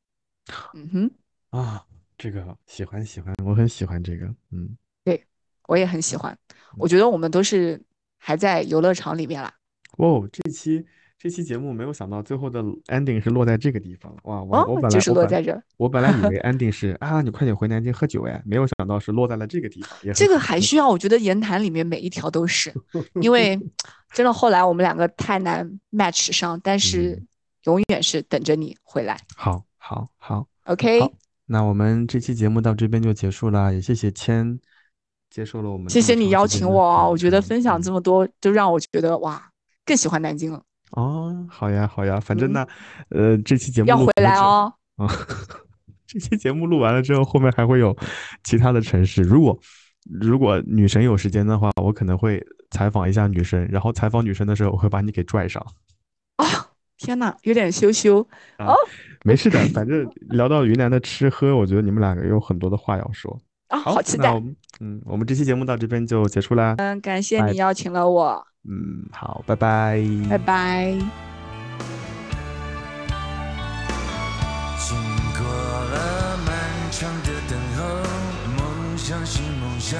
C: 嗯哼，
A: 啊，这个喜欢喜欢，我很喜欢这个，嗯对
C: 我也很喜欢。我觉得我们都是还在游乐场里面啦。
A: 哦，这期这期节目没有想到最后的 ending 是落在这个地方，哇，我本来我本
C: 落在这儿。
A: 我本来以为 ending 是啊，你快点回南京喝酒哎，没有想到是落在了这个地方，
C: 这个还需要，我觉得言谈里面每一条都是，因为真的后来我们两个太难 match 上，但是
A: 嗯
C: 永远是等着你回来。
A: 好好好
C: OK，
A: 好，那我们这期节目到这边就结束了，也谢谢谦接受了我们
C: 谢谢你邀请我啊，我觉得分享
A: 嗯
C: 这么多，就让我觉得哇，更喜欢南京了。
A: 哦，好呀好呀，反正
C: 嗯
A: 呢，呃，这期节目
C: 要回来哦。
A: 啊，这期节目录完了之后，后面还会有其他的城市。如果如果女神有时间的话，我可能会采访一下女神，然后采访女神的时候，我会把你给拽上。
C: 啊，天呐，有点羞羞。
A: 啊
C: 哦，
A: 没事的，反正聊到云南的吃喝，我觉得你们两个有很多的话要说。
C: 啊，
A: 好，
C: 好期待
A: 那我。们嗯，我们这期节目到这边就结束啦。
C: 嗯，感谢你邀请了我，
A: 嗯，好，拜拜，
C: 拜拜。
B: 经过了漫长的等候，梦想是梦想，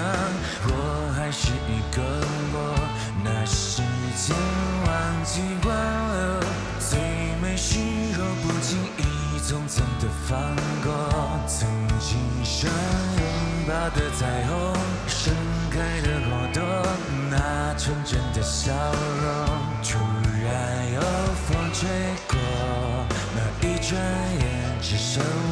B: 我还是一个我。那时间忘记挽留，最美时候不经意
E: 匆匆的放过，曾经相把的彩虹，盛开的花朵，那纯真的笑容，突然有风吹过，那一转眼只剩。